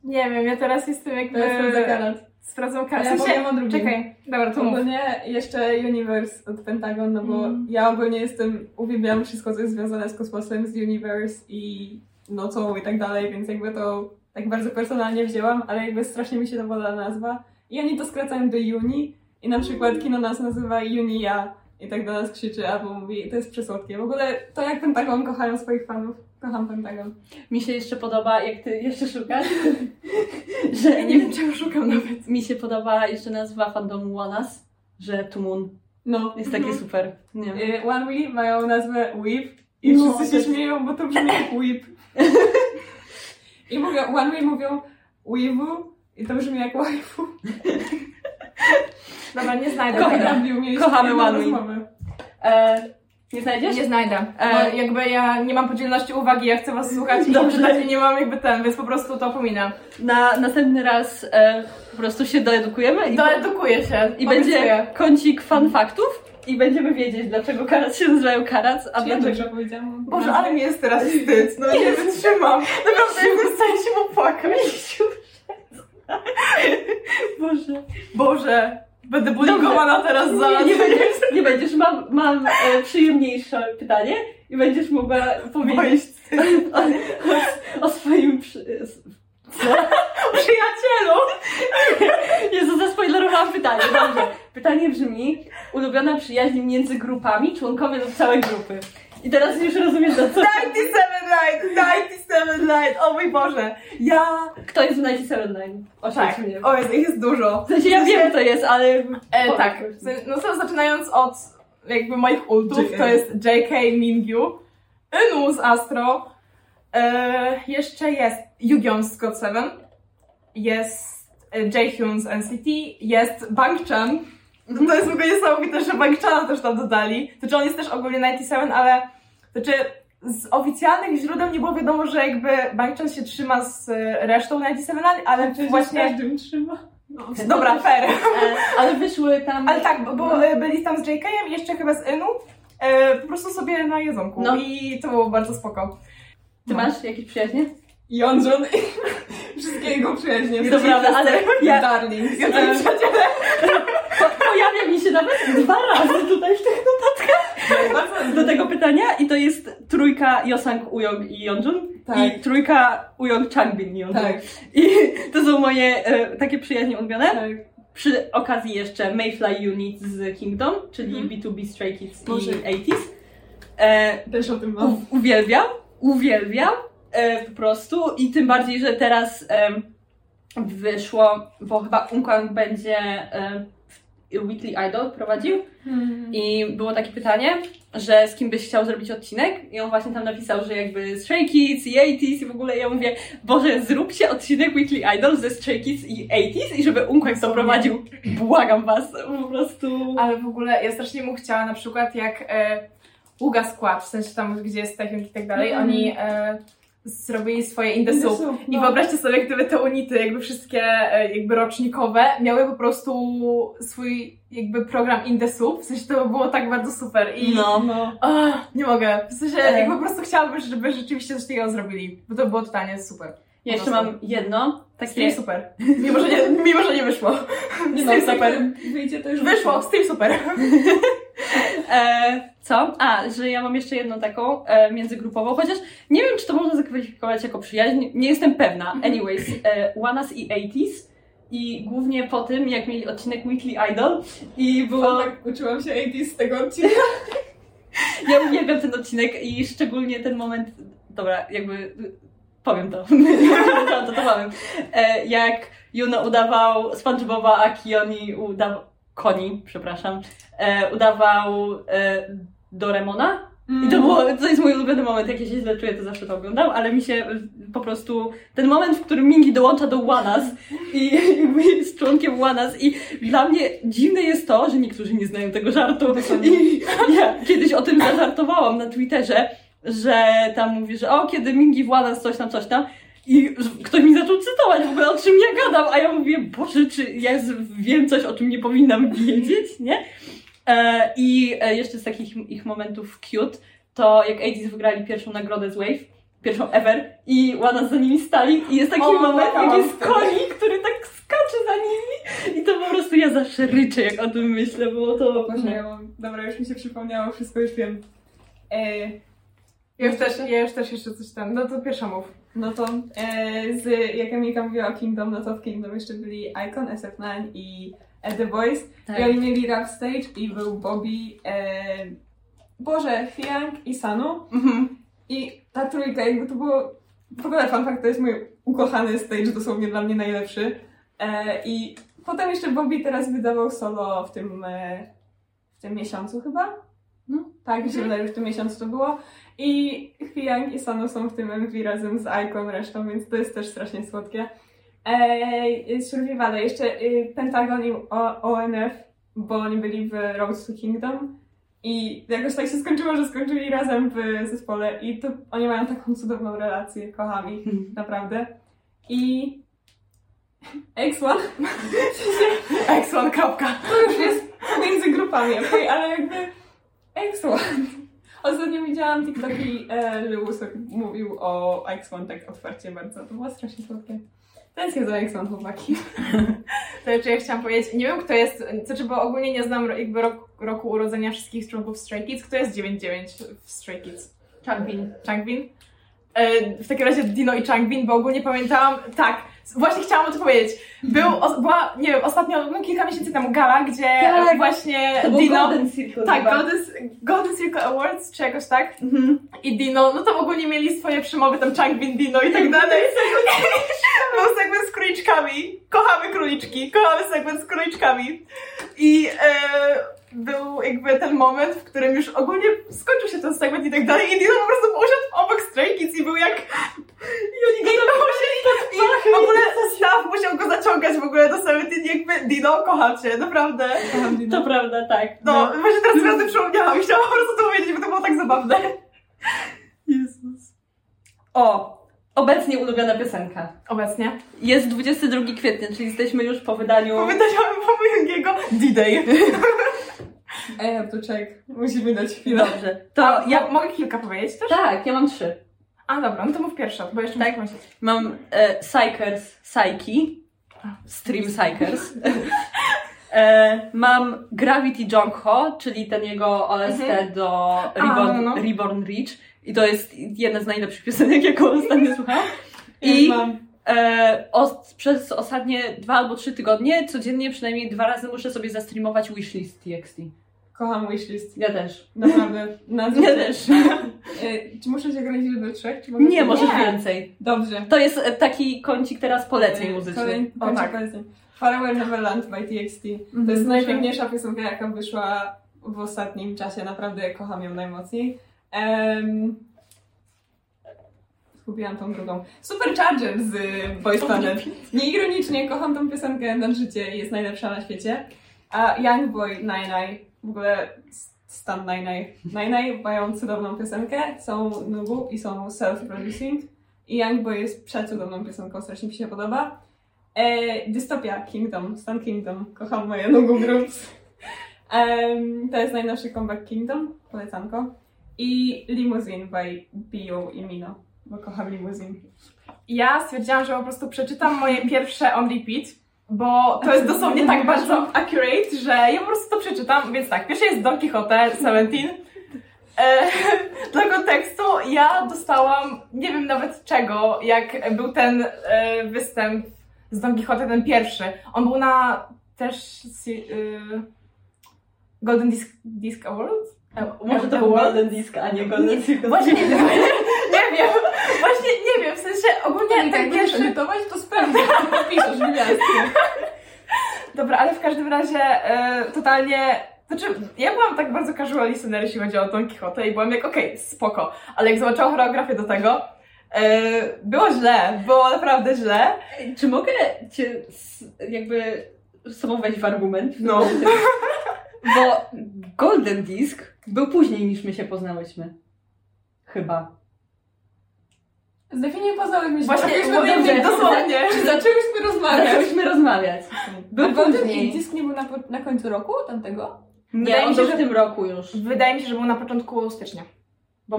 Nie wiem, ja teraz jestem jakby... To jest za karat. Sprawdzam kartę. ja powiem o drugim. czekaj, dobra, to mów. Ogólnie jeszcze Universe od Pentagon, no bo Mm. ja ogólnie jestem, uwielbiam wszystko, co jest związane z kosmosem, z Universe i nocą i tak dalej, więc jakby to tak bardzo personalnie wzięłam, ale jakby strasznie mi się podoba nazwa. I oni to skracają do Uni i na przykład kino nas nazywa Junia i tak do nas krzyczy albo mówi, to jest przesłodkie. W ogóle to jak Pentagon kochają swoich fanów, kocham Pentagon. Mi się jeszcze podoba, jak ty jeszcze szukasz, (laughs) że Ja nie wiem, czego szukam nawet. mi się podoba jeszcze nazwa fandomu Wanas, że Tumun. No. Jest takie super. Nie. Y, One We mają nazwę Weep i No, wszyscy to się śmieją, bo to brzmi jak Weep. (laughs) I mówią, One We mówią Weevu i to brzmi jak waifu. (laughs) Dobra, nie znajdę Kocham. tego. Kochamy One rozmowę. E, nie znajdziesz? Nie znajdę. E. Jakby ja nie mam podzielności uwagi, ja chcę was słuchać i Dobrze. nie mam jakby ten, więc po prostu to pominę. Na następny raz e, po prostu się doedukujemy i, Doedukuję się. i obiecuję. będzie kącik fan faktów i będziemy wiedzieć, dlaczego karac się nazywają karac, a Czy ja dlaczego... dobrze powiedziałam? Boże, ale mi jest teraz wstyd. No nie wytrzymam. (laughs) Naprawdę jestem w stanie się popłakać. (laughs) Boże. Boże. Będę buligowana teraz za Nie, nie będziesz, nie będziesz. Mam, mam e, przyjemniejsze pytanie i będziesz mogła powiedzieć o, o, o swoim przy... Co? (laughs) Przyjacielu! Jezu, zaspoilerowałam pytanie. Dobrze. Pytanie brzmi, ulubiona przyjaźń między grupami, członkowie lub całej grupy. I teraz już rozumiesz, do co... 97 Light! 97 Light! O mój Boże! Ja... Kto jest w 97? Oświeć Tak, mnie. o Jezu, ich jest dużo. W sensie ja wiem, co jest, ale... E, tak, no to zaczynając od jakby moich ultów, JK. to jest JK Mingyu, Inu z Astro, e, jeszcze jest Yugion z God 7, jest e, Jaehyun z NCT, jest Bangchan. To jest w ogóle niesamowite, że Bangchana też tam dodali. Znaczy on jest też ogólnie 97, ale znaczy z oficjalnych źródeł nie było wiadomo, że jakby Bangchan się trzyma z e, resztą 97, ale Przecież właśnie... każdym trzyma. (laughs) Dobra, fair. E, ale wyszły tam... Ale tak, bo, bo e, byli tam z JK-em i jeszcze chyba z Inu. E, po prostu sobie na jedzonku. No. I to było bardzo spoko. Ty masz jakieś przyjaźnie? I wszystkie jego przyjaźnie. To prawda, ale ja Darling. Ja to przyjaciele. po, pojawia mi się nawet dwa razy tutaj w tych notatkach do tego pytania i to jest trójka Yosang Uyong i Yeonjun Tak. i trójka Uyong Changbin i Yeonjun. Tak, I to są moje e, takie przyjaźnie ulubione. tak. Przy okazji jeszcze Mayfly Unit z Kingdom, czyli Mhm. B2B Stray Kids Boże. i 80s. E, Też o tym mam. u, uwielbiam, uwielbiam e, po prostu i tym bardziej, że teraz em, wyszło, bo chyba Unkang będzie e, Weekly Idol prowadził. Hmm. i było takie pytanie, że z kim byś chciał zrobić odcinek? I on właśnie tam napisał, że jakby Stray Kids i 80s i w ogóle. Ja mówię, Boże zróbcie odcinek Weekly Idol ze Stray Kids i 80s i żeby Unkang to prowadził, błagam was, po prostu... Ale w ogóle ja strasznie mu chciała na przykład jak e, Uga Skład, w sensie tam, gdzie jest Technik i tak dalej, Mhm. oni e, zrobili swoje Indesub. Indesub, I no. wyobraźcie sobie, gdyby te unity, jakby wszystkie e, jakby rocznikowe, miały po prostu swój jakby program Indesub, w sensie to by było tak bardzo super. I No. No. Ach, nie mogę. W sensie, E. jak po prostu chciałabym, żeby rzeczywiście coś takiego zrobili. Bo to było totalnie super. Ja jeszcze mam jedno, takie... Stream super. Mimo, że nie, mimo, że nie wyszło. Nie no, super. wyjdzie to już Wyszło, stream super. (laughs) E, co? A, że ja mam jeszcze jedną taką e, międzygrupową, chociaż nie wiem, czy to można zakwalifikować jako przyjaźń, nie jestem pewna. Anyways, e, Wanas i 80s i głównie po tym, jak mieli odcinek Weekly Idol i było... Tak uczyłam się 80 z tego odcinka. (laughs) Ja uwielbiam ten odcinek i szczególnie ten moment, dobra, jakby powiem to, (laughs) to, to powiem. E, jak Juno udawał SpongeBoba, a Kioni udawał, Koni, przepraszam, e, udawał e, Doremona. I to było, to jest mój ulubiony moment, jak ja się źle czuję, to zawsze to oglądam, ale mi się y, po prostu, ten moment, w którym Mingi dołącza do Wanas i jakby jest członkiem Wanas i dla mnie dziwne jest to, że niektórzy nie znają tego żartu. I ja kiedyś o tym zażartowałam na Twitterze, że tam mówi, że o, kiedy Mingi w Wanas coś tam, coś tam i ktoś mi zaczął cytować w ogóle o czym ja gadam, a ja mówię, Boże, czy ja wiem coś, o czym nie powinnam wiedzieć, nie? E, I e, jeszcze z takich ich momentów cute, to jak 80 wygrali pierwszą nagrodę z Wave, pierwszą ever, i Wana za nimi stali i jest taki O, moment, jak jest konik, który tak skacze za nimi i to po prostu ja zawsze ryczę, jak o tym myślę, było to... Boże, ja mam... Dobra, już mi się przypomniało, wszystko już wiem. E, Ja już też, ja już też jeszcze coś tam. No to pierwsza mów. no to e, z, jak Emilka mówiła o Kingdom, no to w Kingdom jeszcze byli Icon, SF9 i e, The Voice. Tak. I oni mieli rap stage i był Bobby, e, Boże, Fiang i Sanu. Mhm. I ta trójka, jakby to było. W ogóle fun fact, to jest mój ukochany stage, dosłownie dla mnie najlepszy. E, I potem jeszcze Bobby teraz wydawał solo w tym, e, w tym miesiącu chyba. No. Tak, mi się wydaje, że w tym miesiącu to było. I Hwiang i Sanu są w tym MV razem z Icon resztą, więc to jest też strasznie słodkie. E, Survivale, jeszcze y, Pentagon i o, ONF, bo oni byli w Road to Kingdom. I jakoś tak się skończyło, że skończyli razem w zespole i to oni mają taką cudowną relację, kocham ich, naprawdę. I X1 X1, kropka. to już jest między grupami, okej, ale jakby X1. Ostatnio widziałam TikToki, e, Lewis mówił o X1 tak otwarcie bardzo, to było strasznie słodkie. Tęsknię za są chłopaki. (laughs) To jeszcze ja chciałam powiedzieć, nie wiem kto jest, znaczy bo ogólnie nie znam jakby rok, roku urodzenia wszystkich członków Stray Kids. Kto jest 9-9 w Stray Kids? Changbin. Changbin? E, w takim razie Dino i Changbin, bo ogólnie pamiętałam, tak, właśnie chciałam o to powiedzieć. Był, o, była, nie wiem, ostatnio, no kilka miesięcy temu gala, gdzie Tak. właśnie To Dino... Golden Circle Tak. Golden, Golden Circle Awards, czy jakoś tak? Mhm. I Dino, no to ogólnie mieli swoje przemowy, tam Changbin, Dino i tak dalej. (laughs) (laughs) Był segment z króliczkami. Kochamy króliczki, kochamy segment z króliczkami. I e, był jakby ten moment, w którym już ogólnie skończył się ten segment i tak dalej i Dino po prostu usiadł obok Stray Kids i był jak... I oni go tam musieli... I w ogóle staff musiał go zaciągać w ogóle do Seventeen, jakby Dino, kocham cię, naprawdę. Kocham Dino. To prawda, tak. No, właśnie teraz sobie tym przypomniałam i chciałam po prostu to powiedzieć, bo to było tak zabawne. Jezus. O, obecnie ulubiona piosenka. Obecnie. Jest 22 kwietnia, czyli jesteśmy już po wydaniu... Powiedziałam Pomojęgiego D-Day. I have to check. Musimy dać chwilę. Dobrze. To To ja... mogę kilka powiedzieć też? Tak, ja mam trzy. A dobra, no to mów pierwsza, bo jeszcze Tak. myśleć. Mam e, Psychers, Psyche, Stream Psychers. e, mam Gravity Jongho, czyli ten jego OST Mhm. do A, Reborn, no, no. Reborn Reach. I to jest jedna z najlepszych piosenek, jaką ostatnio słuchałam. I e, os, przez ostatnie dwa albo trzy tygodnie codziennie przynajmniej dwa razy muszę sobie zastreamować wishlist TXT. Kocham wishlist. Ja też. Naprawdę. (laughs) Na Ja też. E, (laughs) Czy muszę się ograniczyć do trzech? Czy Nie, możesz Nie. więcej. Dobrze. To jest e, taki kącik teraz poleceń E, muzycznych. Kolej, O, tak. poleceń. Farewell Neverland by TXT. To Mhm. jest najpiękniejsza piosenka, jaka wyszła w ostatnim czasie. Naprawdę kocham ją najmocniej. Um, Zgubiłam tą drugą. Supercharger z Boys Planet. Nieironicznie kocham tą piosenkę na życie i jest najlepsza na świecie. A Young Boy Nine w ogóle stan Nine Nine mają cudowną piosenkę, są nubu i są self-producing. I Young Boy jest przecudowną piosenką, strasznie mi się podoba. E, Dystopia Kingdom, Stan Kingdom, kocham moje nubu groups. (laughs) Em, to jest najnowszy comeback Kingdom, polecanko. I Limousine by Biu i Mino, bo kocham Limousine. Ja stwierdziłam, że po prostu przeczytam moje pierwsze on repeat, bo to jest dosłownie tak bardzo accurate, że ja po prostu to przeczytam. Więc tak, pierwsze jest Don Quixote 17. E, (laughs) dla kontekstu, ja dostałam, nie wiem nawet czego, jak był ten e, występ z Don Quixote, ten pierwszy. On był na też y, Golden Disc, Disc Awards? E, Może to był? Golden Disc, a nie Golden Circle. Właśnie nie wiem, (laughs) nie wiem, właśnie nie wiem, sensie ogólnie Nie, ten tak pierwszy... edytować, to sprawdzę, to (laughs) piszesz gwiazdkę. Dobra, ale w każdym razie e, totalnie... Znaczy, ja byłam tak bardzo casual listener, jeśli chodzi o Don Quixote i byłam jak, okej, spoko, ale jak zobaczyłam choreografię do tego, e, było źle, było naprawdę źle. Czy mogę cię jakby z sobą wejść w argument? No. (laughs) Bo Golden Disc był później niż my się poznałyśmy. Chyba. Z definicji poznałyśmy się. Właśnie, rozmawiać. dosłownie. (laughs) Zaczęłyśmy rozmawiać. Zaczęłyśmy rozmawiać. Był później. Disk nie był na, na końcu roku tamtego? Nie, Wydaje mi się, że- w tym roku już. Wydaje mi się, że był na początku stycznia. Bo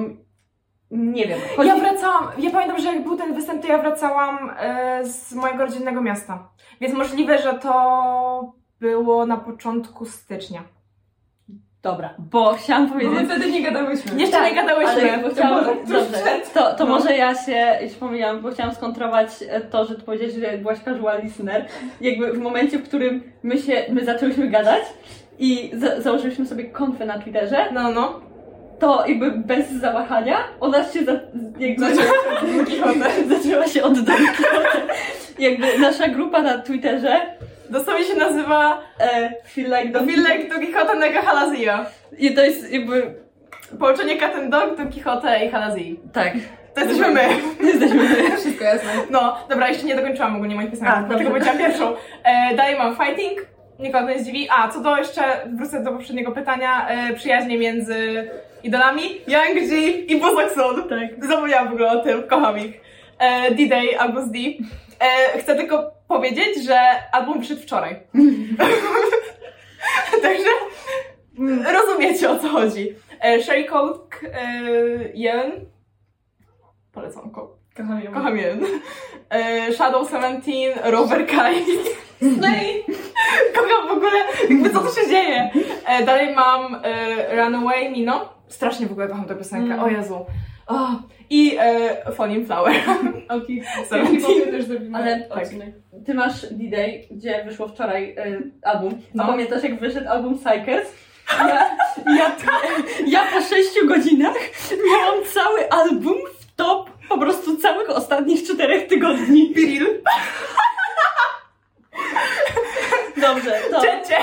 nie wiem. Chodzi... Ja wracałam, ja pamiętam, że jak był ten występ, to ja wracałam e, z mojego rodzinnego miasta. Więc możliwe, że to było na początku stycznia. Dobra, bo chciałam my powiedzieć... wtedy nie gadałyśmy. Jeszcze nie gadałyśmy. Ale bo chciałam, To tuż dobrze, to, to No. może ja się, się pomyliłam, bo chciałam skontrować e, to, że ty powiedziałeś, że byłaś casual listener. Jakby w momencie, w którym my się, my zaczęłyśmy gadać i za, założyliśmy sobie konfę na Twitterze, No, no. to jakby bez zawahania ona się za, jakby Zaczęła (laughs) zaczęła się od. Jakby nasza grupa na Twitterze Dosłownie się nazywa e, Feel Like Don Don Quixote Don Quixote Nega Halazja. I to jest jakby, Połączenie Cat and Dog, Don Quixote i Halazji. tak, To jesteśmy my. (laughs) jesteśmy my. Wszystko jasne. No, dobra, jeszcze nie dokończyłam ogólnie moich piosenek, dlatego powiedziałam pierwszą. E, dalej mam Fighting, nikogo nie zdziwi. A, co do jeszcze, wrócę do poprzedniego pytania, e, przyjaźnie między idolami, Young G i Bozakson. Tak. Zapomniałam w ogóle o tym, kocham ich. E, D-Day z D. E, chcę tylko powiedzieć, że album wyszedł wczoraj. (laughs) Także rozumiecie o co chodzi. E, Sherry Coke, e, Yen, polecanko. Kocham ją. Kocham jeden. E, Shadow 17, Rover Kai. Snake! Kocham w ogóle, jakby co tu się dzieje. E, dalej mam e, Runaway Mino. Strasznie w ogóle kocham tę piosenkę, Mm. o Jezu. O. I e, Falling Flower. Okej. (laughs) Okay. też zrobimy Ale tak. odcinek. Ty masz D-Day, gdzie wyszło wczoraj y, album. No. A pamiętasz jak wyszedł album Psychers? Ja, (laughs) ja, ja po 6 godzinach miałam cały album w top po prostu całych ostatnich czterech tygodni. Biril. (laughs) Dobrze, to Cięcie.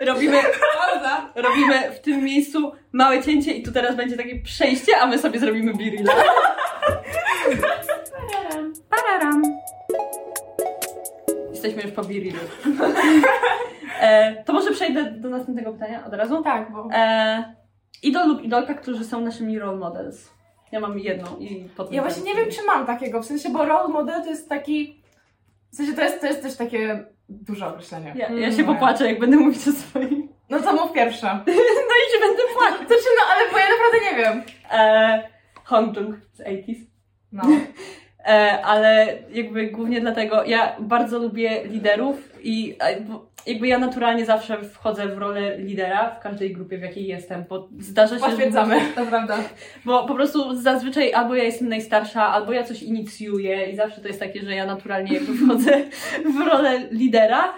robimy, Pauza! robimy w tym miejscu małe cięcie i tu teraz będzie takie przejście, a my sobie zrobimy birilla. Pararam. Jesteśmy już po birillu. E, to może przejdę do następnego pytania od razu. Tak, bo... E, idol lub idolka, którzy są naszymi role models. Ja mam jedną i potem... Ja właśnie nie wiem, czy mam takiego, w sensie, bo role model to jest taki... W sensie, to jest, to jest też takie duże określenie. Ja, ja się popłaczę, jak będę mówić o swoim. No to mów pierwsza. (laughs) No i się będę płakać. Znaczy, no ale bo ja naprawdę nie wiem. E, Hong Jung z 80s. No. E, ale jakby głównie dlatego ja bardzo lubię liderów i e, bo jakby ja naturalnie zawsze wchodzę w rolę lidera w każdej grupie, w jakiej jestem, bo zdarza się, że Potwierdzamy. To prawda. Bo po prostu zazwyczaj albo ja jestem najstarsza, albo ja coś inicjuję i zawsze to jest takie, że ja naturalnie jakby (laughs) wchodzę w rolę lidera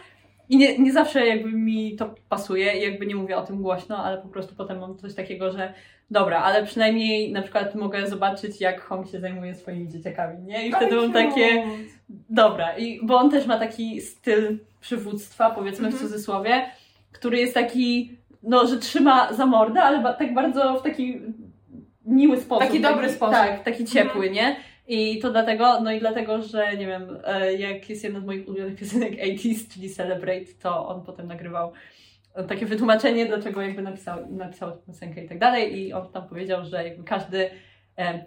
i nie, nie zawsze jakby mi to pasuje i jakby nie mówię o tym głośno, ale po prostu potem mam coś takiego, że dobra, ale przynajmniej na przykład mogę zobaczyć, jak Hong się zajmuje swoimi dzieciakami, nie? I wtedy mam takie, dobra, i, bo on też ma taki styl przywództwa, powiedzmy w Mhm. cudzysłowie, który jest taki, no, że trzyma za mordę, ale ba- tak bardzo w taki miły sposób. Taki dobry sposób. Tak, taki ciepły, nie? I to dlatego, no i dlatego, że nie wiem, e, jak jest jedna z moich ulubionych piosenek 80s, czyli Celebrate, to on potem nagrywał e, takie wytłumaczenie, dlaczego jakby napisał, napisał tę piosenkę i tak dalej i on tam powiedział, że jakby każdy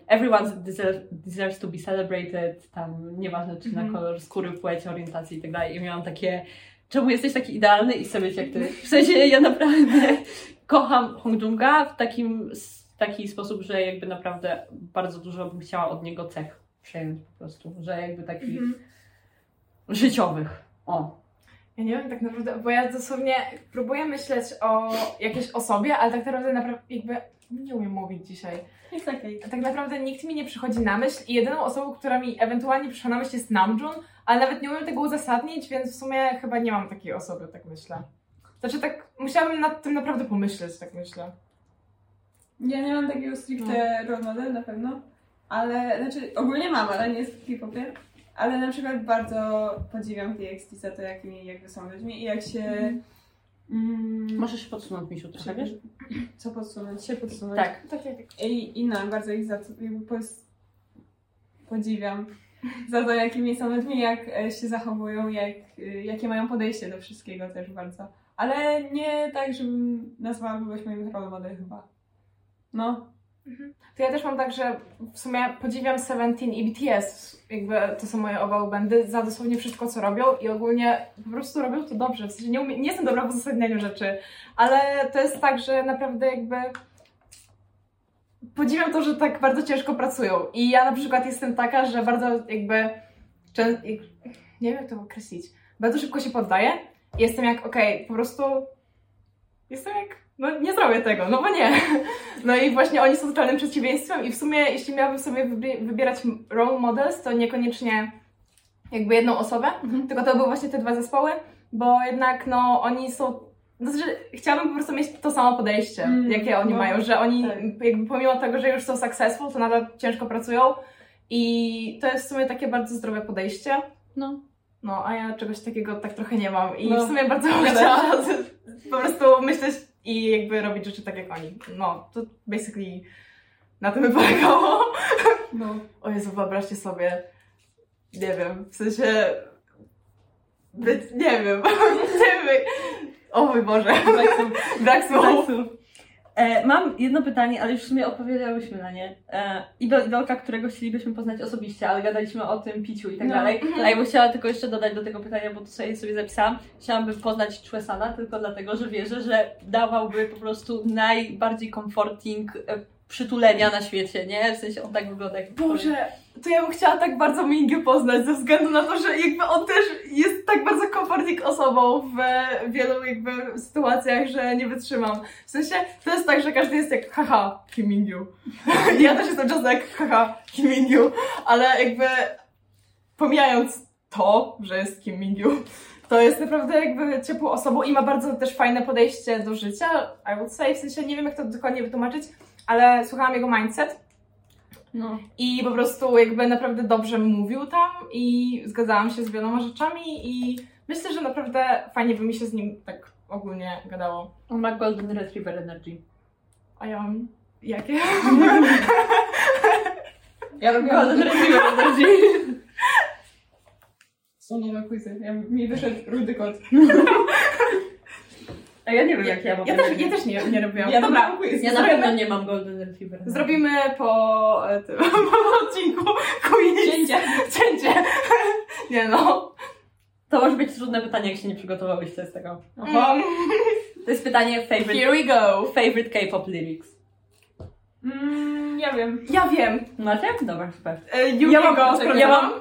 everyone deserves, deserves to be celebrated, tam nieważne czy Mhm. na kolor skóry, płeć, orientacji i tak i miałam takie czemu jesteś taki idealny i chcę być jak ty. W sensie ja naprawdę (laughs) kocham Hong Junga w takim w taki sposób, że jakby naprawdę bardzo dużo bym chciała od niego cech przejąć po prostu, że jakby takich Mhm. życiowych. O. Ja nie wiem tak naprawdę, bo ja dosłownie próbuję myśleć o jakiejś osobie, ale tak naprawdę, naprawdę jakby nie umiem mówić dzisiaj. Jest okej. Tak naprawdę nikt mi nie przychodzi na myśl i jedyną osobą, która mi ewentualnie przyszła na myśl jest Namjoon, ale nawet nie umiem tego uzasadnić, więc w sumie chyba nie mam takiej osoby, tak myślę. Znaczy tak, musiałabym nad tym naprawdę pomyśleć, tak myślę. Ja nie mam takiego stricte role model na pewno, ale, znaczy ogólnie mam, ale nie jest w hip-hopie. Ale na przykład bardzo podziwiam TXT za to, jakimi jakby są ludźmi i jak się... Mm, Możesz się podsunąć, Misiu, trochę, wiesz? (clears throat) Co podsunąć? Się podsunąć. Tak. Tak, tak, tak. I, i no, bardzo ich za to podziwiam. (laughs) Za to, jakimi są ludźmi, jak e, się zachowują, jak, e, jakie mają podejście do wszystkiego też bardzo. Ale nie tak, żebym nazwała kogoś moim model chyba. No. To ja też mam tak, że w sumie podziwiam Seventeen i BTS, jakby to są moje oba bandy, za dosłownie wszystko, co robią i ogólnie po prostu robią to dobrze. W sensie nie, umie, nie jestem dobra w uzasadnianiu rzeczy, ale to jest tak, że naprawdę jakby podziwiam to, że tak bardzo ciężko pracują. I ja na przykład jestem taka, że bardzo jakby, nie wiem jak to określić, bardzo szybko się poddaję. Jestem jak, okej, po prostu jestem jak, no nie zrobię tego, no bo nie. (laughs) No i właśnie oni są totalnym przeciwieństwem i w sumie jeśli miałabym sobie wybie- wybierać role models, to niekoniecznie jakby jedną osobę, (laughs) tylko to były właśnie te dwa zespoły, bo jednak no oni są, to znaczy chciałabym po prostu mieć to samo podejście, Mm, jakie oni no, mają, że oni tak. jakby pomimo tego, że już są successful, to nadal ciężko pracują i to jest w sumie takie bardzo zdrowe podejście. No. No, a ja czegoś takiego tak trochę nie mam i No. w sumie bardzo bym chciała (laughs) po prostu myśleć i jakby robić rzeczy tak jak oni. No, to basically na tym by polegało. No. O Jezu, wyobraźcie sobie, nie wiem, w sensie, być, nie wiem, (laughs) nie wiem, o mój Boże, brak słów. E, mam jedno pytanie, ale już w sumie odpowiedziałyśmy na nie. E, idol, idolka, którego chcielibyśmy poznać osobiście, ale gadaliśmy o tym piciu i tak No. dalej. A ja bym chciała tylko jeszcze dodać do tego pytania, bo to sobie, sobie zapisałam. Chciałabym poznać Chwesana tylko dlatego, że wierzę, że dawałby po prostu najbardziej comforting e, przytulenia na świecie, nie? W sensie on tak wygląda jak Boże, to ja bym chciała tak bardzo Mingę poznać, ze względu na to, że jakby on też jest tak bardzo komfortik osobą w wielu jakby sytuacjach, że nie wytrzymam. W sensie, to jest tak, że każdy jest jak haha, Kim Mingyu. ja też jestem czasem jak haha, Kim Mingyu, ale jakby pomijając to, że jest Kim Mingyu, to jest naprawdę jakby ciepłą osobą i ma bardzo też fajne podejście do życia, I would say, w sensie nie wiem jak to dokładnie wytłumaczyć, ale słuchałam jego mindset No. i po prostu jakby naprawdę dobrze mówił tam i zgadzałam się z wieloma rzeczami i myślę, że naprawdę fajnie by mi się z nim tak ogólnie gadało. On ma Golden Retriever Energy. A ja mam jakie? Ja robiłam Golden Retriever Energy. Są nowe quizy. Ja, mi wyszedł rudy kot. A ja nie wiem, jak ja mam. Ja też, ja też nie, nie robiłam. Ja Dobra, quiz. Ja na pewno nie mam Golden Retriever. Zrobimy po, e, tym, (laughs) po odcinku quiz. Cięcia. Cięcie. Nie no. To może być trudne pytanie, jak się nie przygotowałyście z tego. Oho. To jest pytanie favorite, Here we go. favorite K-pop lyrics. Mm, ja wiem. Ja wiem. Macie? Dobra, super. E, Ja mam- ja mam-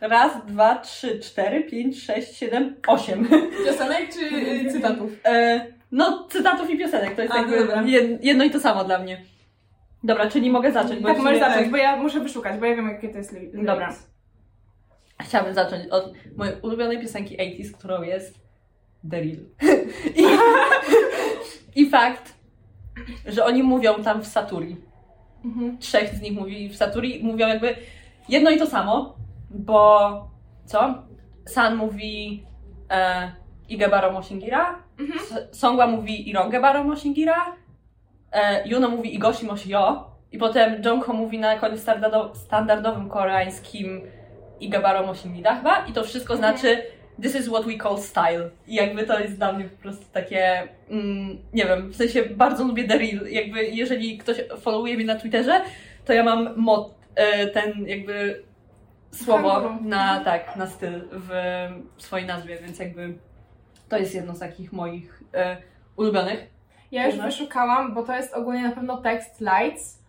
Raz, dwa, trzy, cztery, pięć, sześć, siedem, osiem. (laughs) Piosenek czy y, cytatów? E, no, cytatów i piosenek, to jest A, jakby dobra. jed, jedno i to samo dla mnie. Dobra, czyli mogę zacząć, bo Tak, możesz zacząć, bo ja muszę wyszukać, bo ja wiem jakie to jest Dobra. Chciałabym zacząć od mojej ulubionej piosenki 80s, którą jest The Real. (laughs) I, I fakt, że oni mówią tam w Saturi. Mhm. Trzech z nich mówi w Saturi, mówią jakby jedno i to samo, bo co? San mówi e, Igebaro Moshingira, Mhm. Songwa mówi Irongebaro Moshingira, e, Yuno mówi Igoshi Moshio i potem Jongho mówi na koniec standardo- standardowym koreańskim Igebaro Moshingira chyba i to wszystko znaczy this is what we call style. I jakby to jest dla mnie po prostu takie, mm, nie wiem, w sensie bardzo lubię The Real. Jakby jeżeli ktoś followuje mnie na Twitterze, to ja mam mod, e, ten jakby słowo na, tak, na styl w swojej nazwie, więc jakby to jest jedno z takich moich e, ulubionych. Ja już wyszukałam, bo to jest ogólnie na pewno tekst Lights,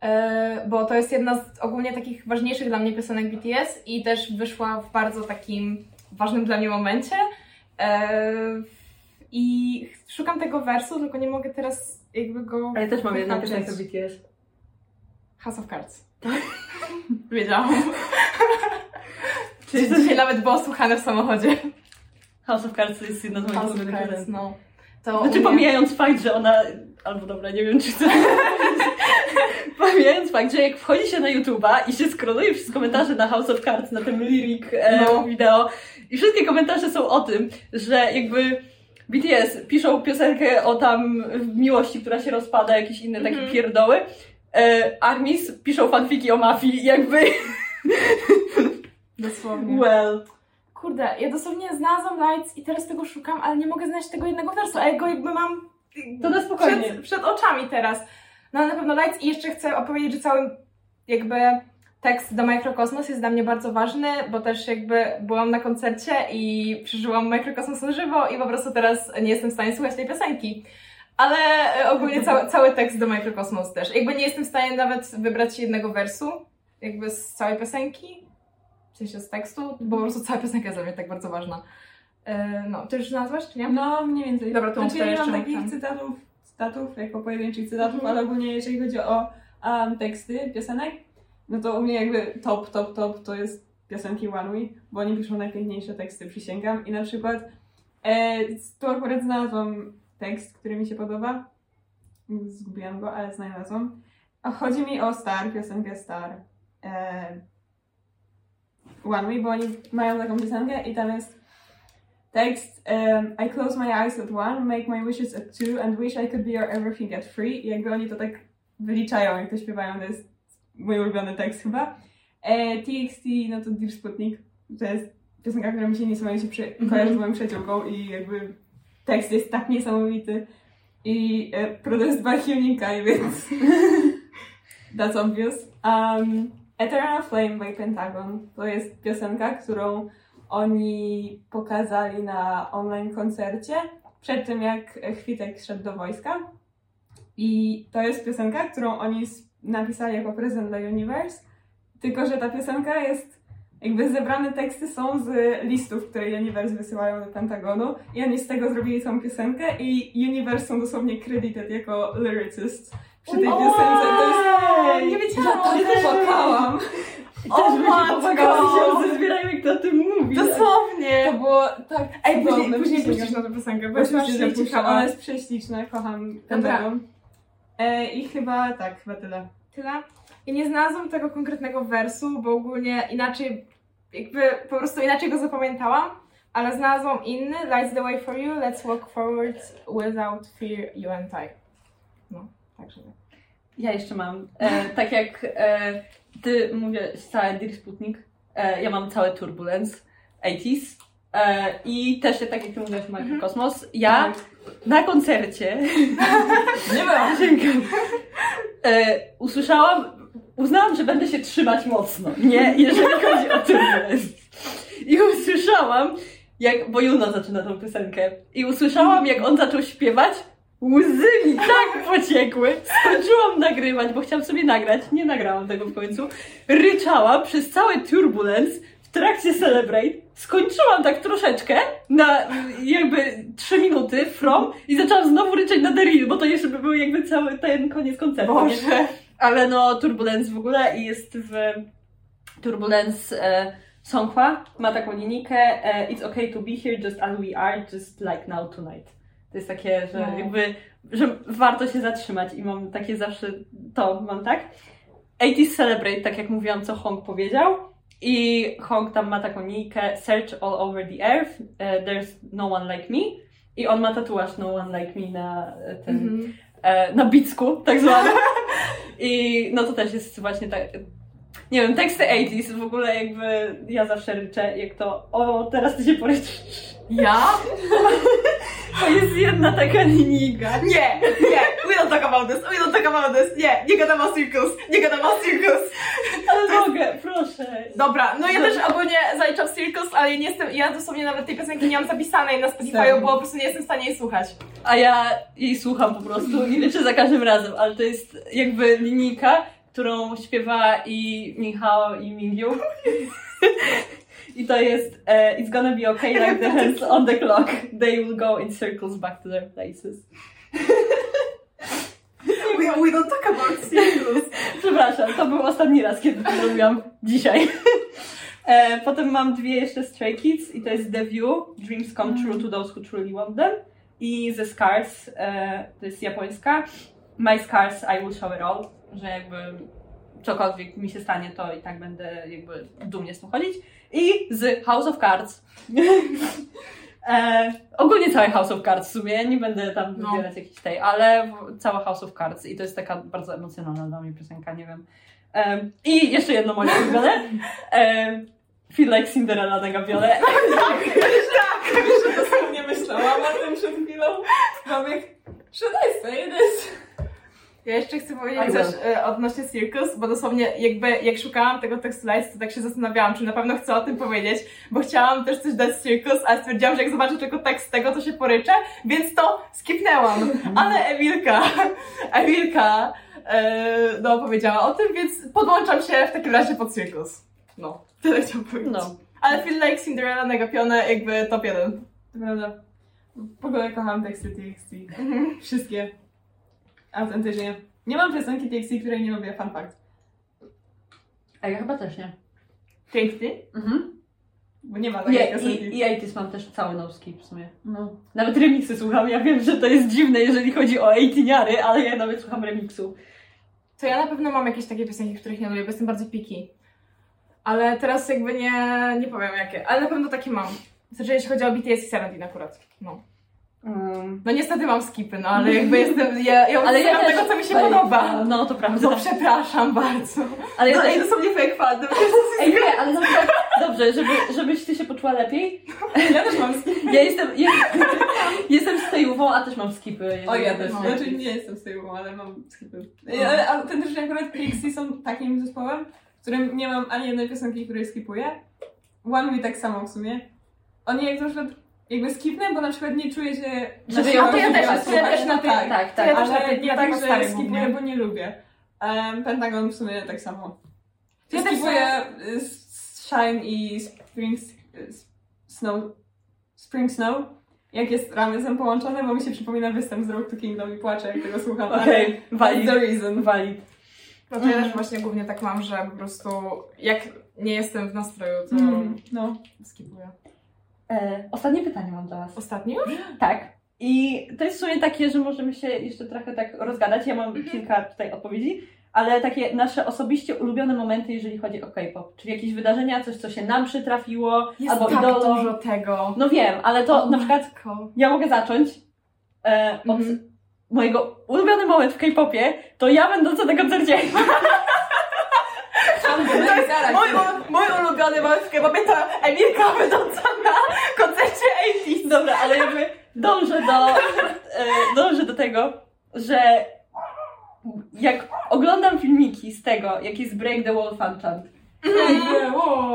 e, bo to jest jedna z ogólnie takich ważniejszych dla mnie piosenek BTS i też wyszła w bardzo takim ważnym dla mnie momencie. E, I szukam tego wersu, tylko nie mogę teraz jakby go... Ale też mam jedną piosenkę BTS. House of Cards. (laughs) Wiedziałam. (laughs) Czyli Dzisiaj nawet było słuchane w samochodzie. House of Cards to jest jedna z moich House of ulubionych Cards, no. To Znaczy u mnie- pomijając fakt, że ona, albo dobra, nie wiem czy chcę (laughs) pomijając fakt, że jak wchodzi się na YouTube'a i się scrolluje przez komentarze na House of Cards, na tym lyric e, No. wideo i wszystkie komentarze są o tym, że jakby BTS piszą piosenkę o tam miłości, która się rozpada, jakieś inne takie Mhm. pierdoły, e, Armis piszą fanfiki o mafii, jakby Dosłownie. well. Kurde, ja dosłownie znalazłam Lights i teraz tego szukam, ale nie mogę znaleźć tego jednego wersu, a ja go jakby mam To na spokojnie. przed, przed oczami teraz. No ale na pewno Lights i jeszcze chcę opowiedzieć, że cały jakby tekst do Microcosmos jest dla mnie bardzo ważny, bo też jakby byłam na koncercie i przeżyłam Microcosmos na żywo i po prostu teraz nie jestem w stanie słuchać tej piosenki. Ale e, ogólnie cały, cały tekst do Microcosmos też. Jakby nie jestem w stanie nawet wybrać jednego wersu, jakby z całej piosenki, w sensie z tekstu, bo po prostu cała piosenka jest dla mnie tak bardzo ważna. E, No, ty już znalazłaś, czy nie? No, mniej więcej. Dobra, to znaczy, ja nie mam takich tam. cytatów, cytatów, jako pojedynczych cytatów, Mhm. ale ogólnie jeżeli chodzi o um, teksty piosenek, no to u mnie jakby top, top, top to jest piosenki One We, bo oni piszą najpiękniejsze teksty, przysięgam. I na przykład e, tu akurat znalazłam tekst, który mi się podoba. Zgubiłam go, ale znalazłam. Chodzi mi o Star, piosenkę Star. E, One We, bo oni mają taką piosenkę i tam jest tekst um, I close my eyes at one, make my wishes at two and wish I could be your everything at three. I jakby oni to tak wyliczają, jak to śpiewają, to jest mój ulubiony tekst chyba. E, TXT, no to Dear Sputnik, to jest piosenka, która mi się niesamowicie przy, kojarzy z moją przyjaciółką i jakby tekst jest tak niesamowity. I e, produced by (laughs) więc that's obvious. Um, Eternal Flame by Pentagon to jest piosenka, którą oni pokazali na online koncercie przed tym, jak Chwitek szedł do wojska. I to jest piosenka, którą oni napisali jako prezent dla Universe Tylko, że ta piosenka jest, jakby zebrane teksty są z listów, które Universe wysyłają do Pentagonu i oni z tego zrobili całą piosenkę i Universe są dosłownie credited jako lyricist przy tej piosence. To jest... Nie wiedziałam Ja o też płakałam. Też bym się się zbierają, jak to o tym mówi. To Dosłownie! było tak Ej, później, cudowne. później puścisz na tę piosenkę, bo że puszczam. prześliczna. Ona jest prześliczna, kocham Pentagon. E, I chyba tak, chyba tyle. Tyle. Ja nie znalazłam tego konkretnego wersu, bo ogólnie inaczej, jakby po prostu inaczej go zapamiętałam, ale znalazłam inny, Lights the way for you, let's walk forward without fear, you and I. No, także tak. Ja jeszcze mam. E, tak jak e, ty mówisz całe Dear Sputnik, e, ja mam całe Turbulence 80s. E, I też tak jak ty mówiłaś Michael Mhm. Kosmos, ja na koncercie (laughs) (laughs) Nie byłam. Dziękuję. E, usłyszałam, uznałam, że będę się trzymać mocno, nie? Jeżeli chodzi o Turbulence. I usłyszałam, jak, bo Juno zaczyna tą piosenkę, i usłyszałam, jak on zaczął śpiewać, łzy mi tak pociekły. Skończyłam nagrywać, bo chciałam sobie nagrać, nie nagrałam tego w końcu. Ryczałam przez całe Turbulence w trakcie Celebrate. Skończyłam tak troszeczkę, na jakby 3 minuty from i zaczęłam znowu ryczeć na The bo to jeszcze by był jakby cały ten koniec koncertu. nie? Ale no, Turbulence w ogóle i jest w Turbulence e, Songhwa, ma taką linijkę e, It's okay to be here just as we are, just like now tonight. To jest takie, że No. jakby, że warto się zatrzymać i mam takie zawsze, to mam tak. 80s Celebrate, tak jak mówiłam, co Hong powiedział. I Hong tam ma taką linijkę Search all over the earth, e, there's no one like me. I on ma tatuaż No one like me na e, ten, Mhm. e, na bicku, tak zwanym. I no to też jest właśnie tak. Nie wiem, teksty 80s w ogóle jakby ja zawsze ryczę, jak to o, teraz ty się poryczysz. Ja? (laughs) To jest jedna taka linijka. Nie, nie, we don't talk about this, we don't talk about this, nie, nie gadam o circus, nie gadam o circus. Ale mogę, proszę. Dobra, no ja też ogólnie zaliczam circus, ale nie jestem, ja dosłownie nawet tej piosenki nie mam zapisanej na Spotify, bo po prostu nie jestem w stanie jej słuchać. A ja jej słucham po prostu i ryczę za każdym razem, ale to jest jakby linijka, którą śpiewa i Michał i Mingyu. I to jest e, It's gonna be okay like the hands on the clock. They will go in circles back to their places. We, we don't talk about circus. Przepraszam, to był ostatni raz, kiedy to zrobiłam dzisiaj. E, potem mam dwie jeszcze Stray Kids i to jest The View, Dreams Come True to Those Who Truly Want Them i The Scars, e, to jest japońska, My Scars I Will Show It All, że jakby cokolwiek mi się stanie, to i tak będę jakby dumnie z tym chodzić. I z House of Cards. (laughs) e, ogólnie całe House of Cards w sumie, nie będę tam No. wybierać jakiejś tej, ale całe House of Cards i to jest taka bardzo emocjonalna dla mnie piosenka, nie wiem. Em, I jeszcze jedno moje ulubione. Em, Feel like Cinderella na Gabiole. Wiesz, że dosłownie myślałam o tym przed chwilą. Mam jak, should I say this? Ja jeszcze chcę powiedzieć coś e, odnośnie circus, bo dosłownie jakby jak szukałam tego tekstu lights, to tak się zastanawiałam, czy na pewno chcę o tym powiedzieć, bo chciałam też coś dać z circus, ale stwierdziłam, że jak zobaczę tylko tekst tego, to się poryczę, więc to skipnęłam. (laughs) Ale Emilka, Emilka, e, no powiedziała o tym, więc podłączam się w takim razie pod circus. No, tyle chciałam powiedzieć. No. Ale Feel Like Cinderella negapione jakby top jeden. To prawda. W ogóle kocham teksty TXT. (laughs) Wszystkie. Autentycznie. Nie mam piosenki TXT, której nie lubię, fun fact. A ja chyba też nie. Piękny. Mhm. Bo nie ma takiej Nie, piosenki. i, i 80s mam też cały no skip w sumie. No. Nawet remixy słucham. Ja wiem, że to jest dziwne, jeżeli chodzi o 18 ale ja nawet słucham remixu. To ja na pewno mam jakieś takie piosenki, których nie lubię, bo jestem bardzo piki. Ale teraz jakby nie, nie powiem jakie, ale na pewno takie mam. Znaczy jeśli chodzi o BTS i Seventeen akurat. No. Um, no niestety mam skipy, no ale jakby jestem, ja, ja (laughs) ale ja też, tego, co mi się Ej, podoba. No to prawda. No przepraszam bardzo. Ale ja No też, ej, dosłownie fake fan. Ej, nie, ale na przykład, dobrze, żeby, żebyś ty się poczuła lepiej. (laughs) Ja też mam skipy. Ja jestem, ja, (laughs) jestem stejową, a też mam skipy. O, ja też. No. Znaczy nie jestem z tej ale mam skipy. Ale autentycznie akurat TXT są takim zespołem, w którym nie mam ani jednej piosenki, której skipuję. One Me tak samo w sumie. Oni jak na przykład jakby skipnę, bo na przykład nie czuję się... Ją A to ja też, to ja też na tak, tym. tak, tak. na ale nie tak, że głównie. bo nie lubię. Um, Pentagon w sumie tak samo. Ja skipuję y, Shine i Spring, y, Snow, Spring Snow. Jak jest ramysem połączone, bo mi się przypomina występ z Road to Kingdom i płaczę, jak tego słucham. Okej, That's valid, the reason. valid. No to ja też właśnie głównie tak mam, że po prostu jak nie jestem w nastroju, to Mm, no. skipuję. E, ostatnie pytanie mam dla Was. Ostatni już? Tak. I to jest w sumie takie, że możemy się jeszcze trochę tak rozgadać. Ja mam kilka tutaj odpowiedzi, ale takie nasze osobiście ulubione momenty, jeżeli chodzi o K-pop. Czyli jakieś wydarzenia, coś, co się nam przytrafiło, Jest albo tak idolom. dużo tego. No wiem, ale to O na przykład matko. ja mogę zacząć e, od Mhm. mojego ulubiony moment w K-popie, to ja będąca na koncercie. Mój, u- mój ulubiony moment w K-popie to Emilka będąca na koncercie 80 Dobra, ale jakby dążę do, e, dążę do tego, że jak oglądam filmiki z tego, jak jest Break the Wall fan chant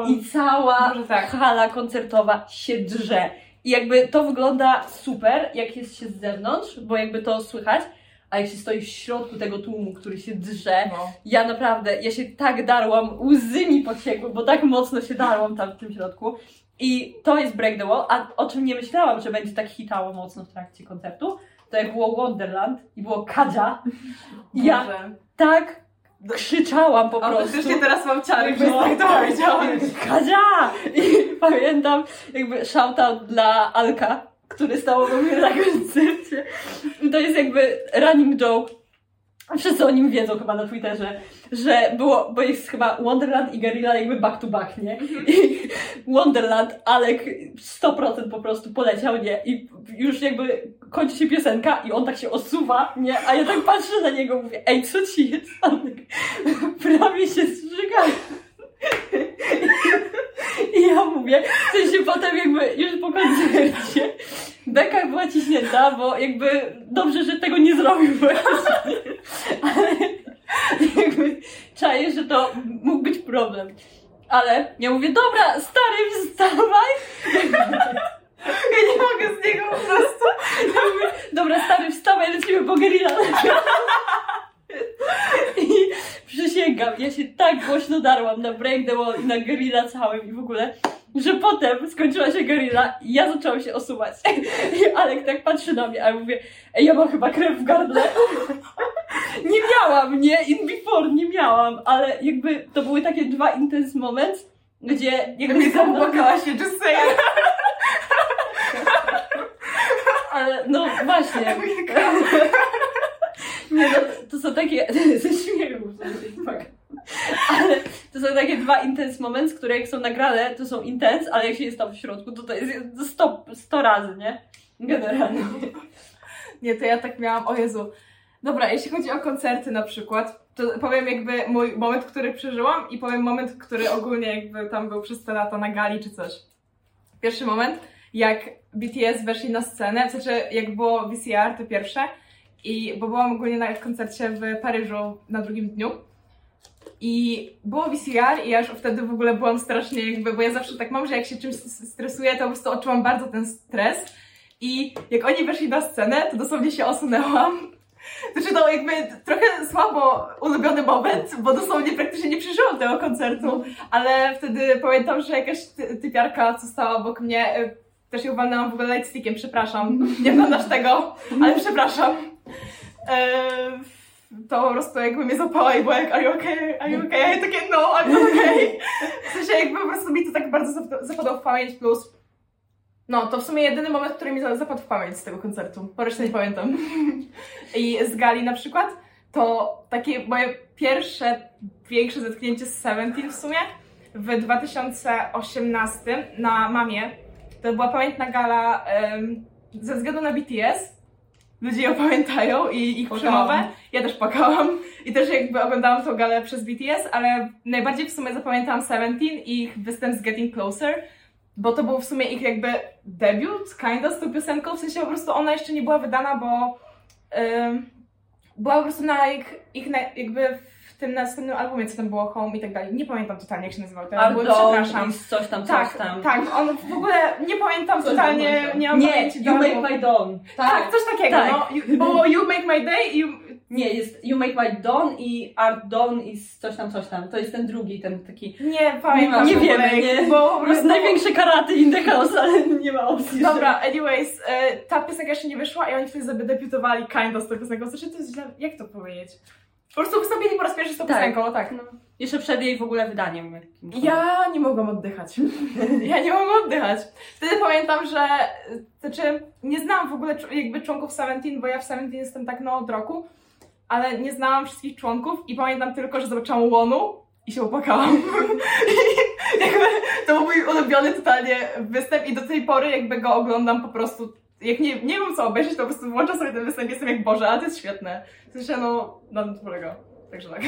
i cała tak. hala koncertowa się drze. I jakby to wygląda super, jak jest się z zewnątrz, bo jakby to słychać, a się stoi w środku tego tłumu, który się drze, No. ja naprawdę, ja się tak darłam, łzy mi pociekły, bo tak mocno się darłam tam w tym środku. I to jest Break the Wall, a o czym nie myślałam, że będzie tak hitało mocno w trakcie koncertu, to jak było Wonderland i było Kadzia, ja tak krzyczałam po prostu. Autentycznie teraz mam ciary, jakbyś No, tak to tak. powiedziała. Kadzia! I pamiętam jakby shoutout dla Alka, który stał u mnie na koncercie. I to jest jakby running joke. Wszyscy o nim wiedzą chyba na Twitterze, że było, bo jest chyba Wonderland i Guerrilla jakby back to back, nie? I Wonderland, Alek 100% po prostu poleciał, nie? I już jakby kończy się piosenka i on tak się osuwa, nie? A ja tak patrzę na niego, mówię, ej, co ci jest, Alek? Prawie się zżygam. I ja mówię, w sensie potem jakby już po koncercie beka była ciśnięta, bo jakby dobrze, że tego nie zrobił. Ale jakby czaję, że to mógł być problem. Ale ja mówię, dobra, stary, wstawaj. Ja nie mogę z niego po prostu. Ja mówię, dobra, stary, wstawaj, lecimy po gerilla. Przysięgam, ja się tak głośno darłam na Break the Wall i na gerilla całym i w ogóle, że potem skończyła się gerilla i ja zaczęłam się osuwać. I (laughs) Alek tak patrzy na mnie, a ja mówię, ej, ja mam chyba krew w gardle. (laughs) Nie miałam, nie? In before nie miałam, ale jakby to były takie dwa intense moments, gdzie jakby ze mną- się, just (laughs) saying. Ale no właśnie. No, to są takie. (laughs) Ze śmiechu. Ale to są takie dwa intense moments, które jak są nagrane, to są intense, ale jak się jest tam w środku, to to jest 100, 100 razy, nie? Generalnie. Nie, to ja tak miałam, o Jezu. Dobra, jeśli chodzi o koncerty na przykład, to powiem jakby mój moment, który przeżyłam i powiem moment, który ogólnie jakby tam był przez te lata na gali czy coś. Pierwszy moment, jak BTS weszli na scenę, sensie jak było VCR, to pierwsze, i bo byłam ogólnie na koncercie w Paryżu na drugim dniu. I było VCR i ja już wtedy w ogóle byłam strasznie jakby, bo ja zawsze tak mam, że jak się czymś stresuję, to po prostu odczułam bardzo ten stres. I jak oni weszli na scenę, to dosłownie się osunęłam. (laughs) Znaczy to jakby trochę słabo ulubiony moment, bo dosłownie praktycznie nie przeżyłam tego koncertu, ale wtedy pamiętam, że jakaś ty- typiarka, co stała obok mnie, y, też ją walnęłam w ogóle lightstickiem, przepraszam, nie oglądasz tego, ale przepraszam. Eee, to prostu jakby mnie zapała i była jak, are you okay, are you okay? Ja takie, no, I'm not okay. W sensie jakby po prostu mi to tak bardzo zap- zapadło w pamięć, plus no, to w sumie jedyny moment, który mi za- zapadł w pamięć z tego koncertu. Po resztę nie pamiętam. (laughs) I z gali na przykład, to takie moje pierwsze większe zetknięcie z Seventeen w sumie w 2018 na Mamie. To była pamiętna gala em, ze względu na BTS. Ludzie ją pamiętają i ich Płakałam. przemowę. Ja też płakałam. I też jakby oglądałam tą galę przez BTS, ale najbardziej w sumie zapamiętałam Seventeen i ich występ z Getting Closer, bo to był w sumie ich jakby debiut, kinda, z tą piosenką, w sensie po prostu ona jeszcze nie była wydana, bo ym, była po prostu na ich, ich na, jakby tym następnym albumie, co tam było, Home i tak dalej. Nie pamiętam totalnie, jak się nazywał ten album, przepraszam. coś tam, coś Tak, tam. tak, on w ogóle nie pamiętam Coś totalnie, nie mam Nie, You Make. My Dawn. Tak, coś takiego, Tak. no. You, bo You Make My Day i You... Nie, jest You Make My Dawn i Art Dawn i coś tam, coś tam. To jest ten drugi, ten taki... Nie pamiętam. Nie ogóle, wiemy, nie? Bo po prostu... największe karaty in the house, ale nie ma opcji. Dobra, anyways, e, ta piosenka jeszcze nie wyszła i oni wtedy zadebiutowali kinda z tą piosenką. Znaczy to jest źle, jak to powiedzieć? Po prostu wystąpili po raz pierwszy z tą Tak. piosenką, tak. No. Jeszcze przed jej w ogóle wydaniem. Ja nie mogłam oddychać. (laughs) Ja nie mogłam oddychać. Wtedy pamiętam, że znaczy nie znałam w ogóle jakby członków Seventeen, bo ja w Seventeen jestem tak no od roku, ale nie znałam wszystkich członków i pamiętam tylko, że zobaczyłam Łonu i się opłakałam. I (laughs) jakby to był mój ulubiony totalnie występ i do tej pory jakby go oglądam po prostu jak nie, nie wiem co obejrzeć, to po prostu włączam sobie ten występ i jestem jak Boże, ale to jest świetne. Sensie no, na tym to polega. Także tak.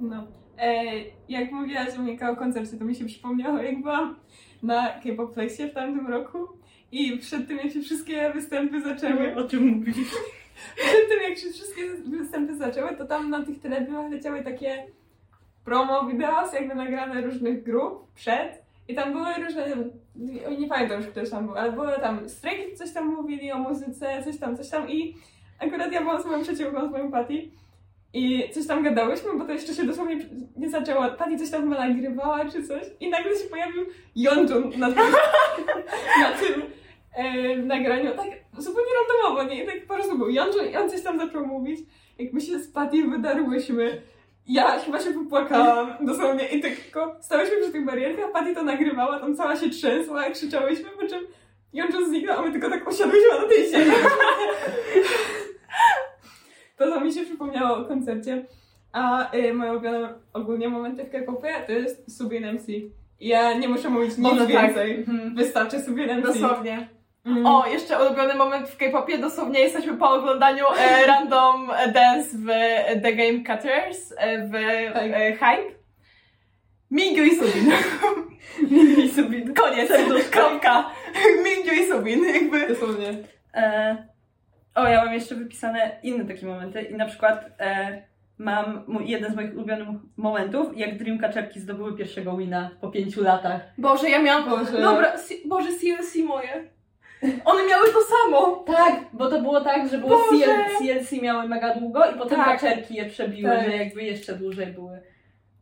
No. E, jak mówiłaś o Mika o koncercie, to mi się przypomniało, jak byłam na K-pop Flexie w tamtym roku i przed tym, jak się wszystkie występy zaczęły, O czym mówisz? (laughs) przed tym, jak się wszystkie występy zaczęły, to tam na tych telewizjach leciały takie promo videos, jakby nagrane różnych grup przed i tam były różne, nie pamiętam już, ktoś tam był, ale były tam Stray Kids coś tam mówili o muzyce, coś tam, coś tam i akurat ja byłam z moją przyjaciółką, z moją Patty i coś tam gadałyśmy, bo to jeszcze się dosłownie nie zaczęło. Patty coś tam nagrywała czy coś i nagle się pojawił Yeonjun na tym, (laughs) na tym e, nagraniu. Tak zupełnie randomowo, nie? I tak po prostu był Yeonjun i on coś tam zaczął mówić. Jak my się z Patty wydarłyśmy, ja chyba się wypłakałam dosłownie i tak tylko stałyśmy przy tych barierkach, Patty to nagrywała, tam cała się trzęsła, krzyczałyśmy, po czym Yeonjun zniknął, a my tylko tak usiadłyśmy na tej ziemi. (laughs) To co mi się przypomniało o koncercie. A y, moje ulubione ogólnie momenty w K-popie to jest Subin MC. Ja nie muszę mówić nic tak. więcej. Mhm. Wystarczy Subin MC. Dosłownie. Mm. O, jeszcze ulubiony moment w K-popie, dosłownie jesteśmy po oglądaniu e, (laughs) Random Dance w The Game Cutters e, w Tak. e, Hype. Mingyu i Subin. (laughs) Mini Subin. Koniec, kropka. Mingyu i Subin, jakby. Dosłownie. E, o, ja mam jeszcze wypisane inne takie momenty i na przykład e, mam mój, jeden z moich ulubionych momentów, jak Dreamcatcherki zdobyły pierwszego wina po pięciu latach. Boże, ja miałam... Boże. Dobra, si- Boże, CLC moje. One miały to samo. Tak, bo to było tak, że było Boże! CL, CLC miały mega długo i potem Tak. je przebiły, Tak. że jakby jeszcze dłużej były.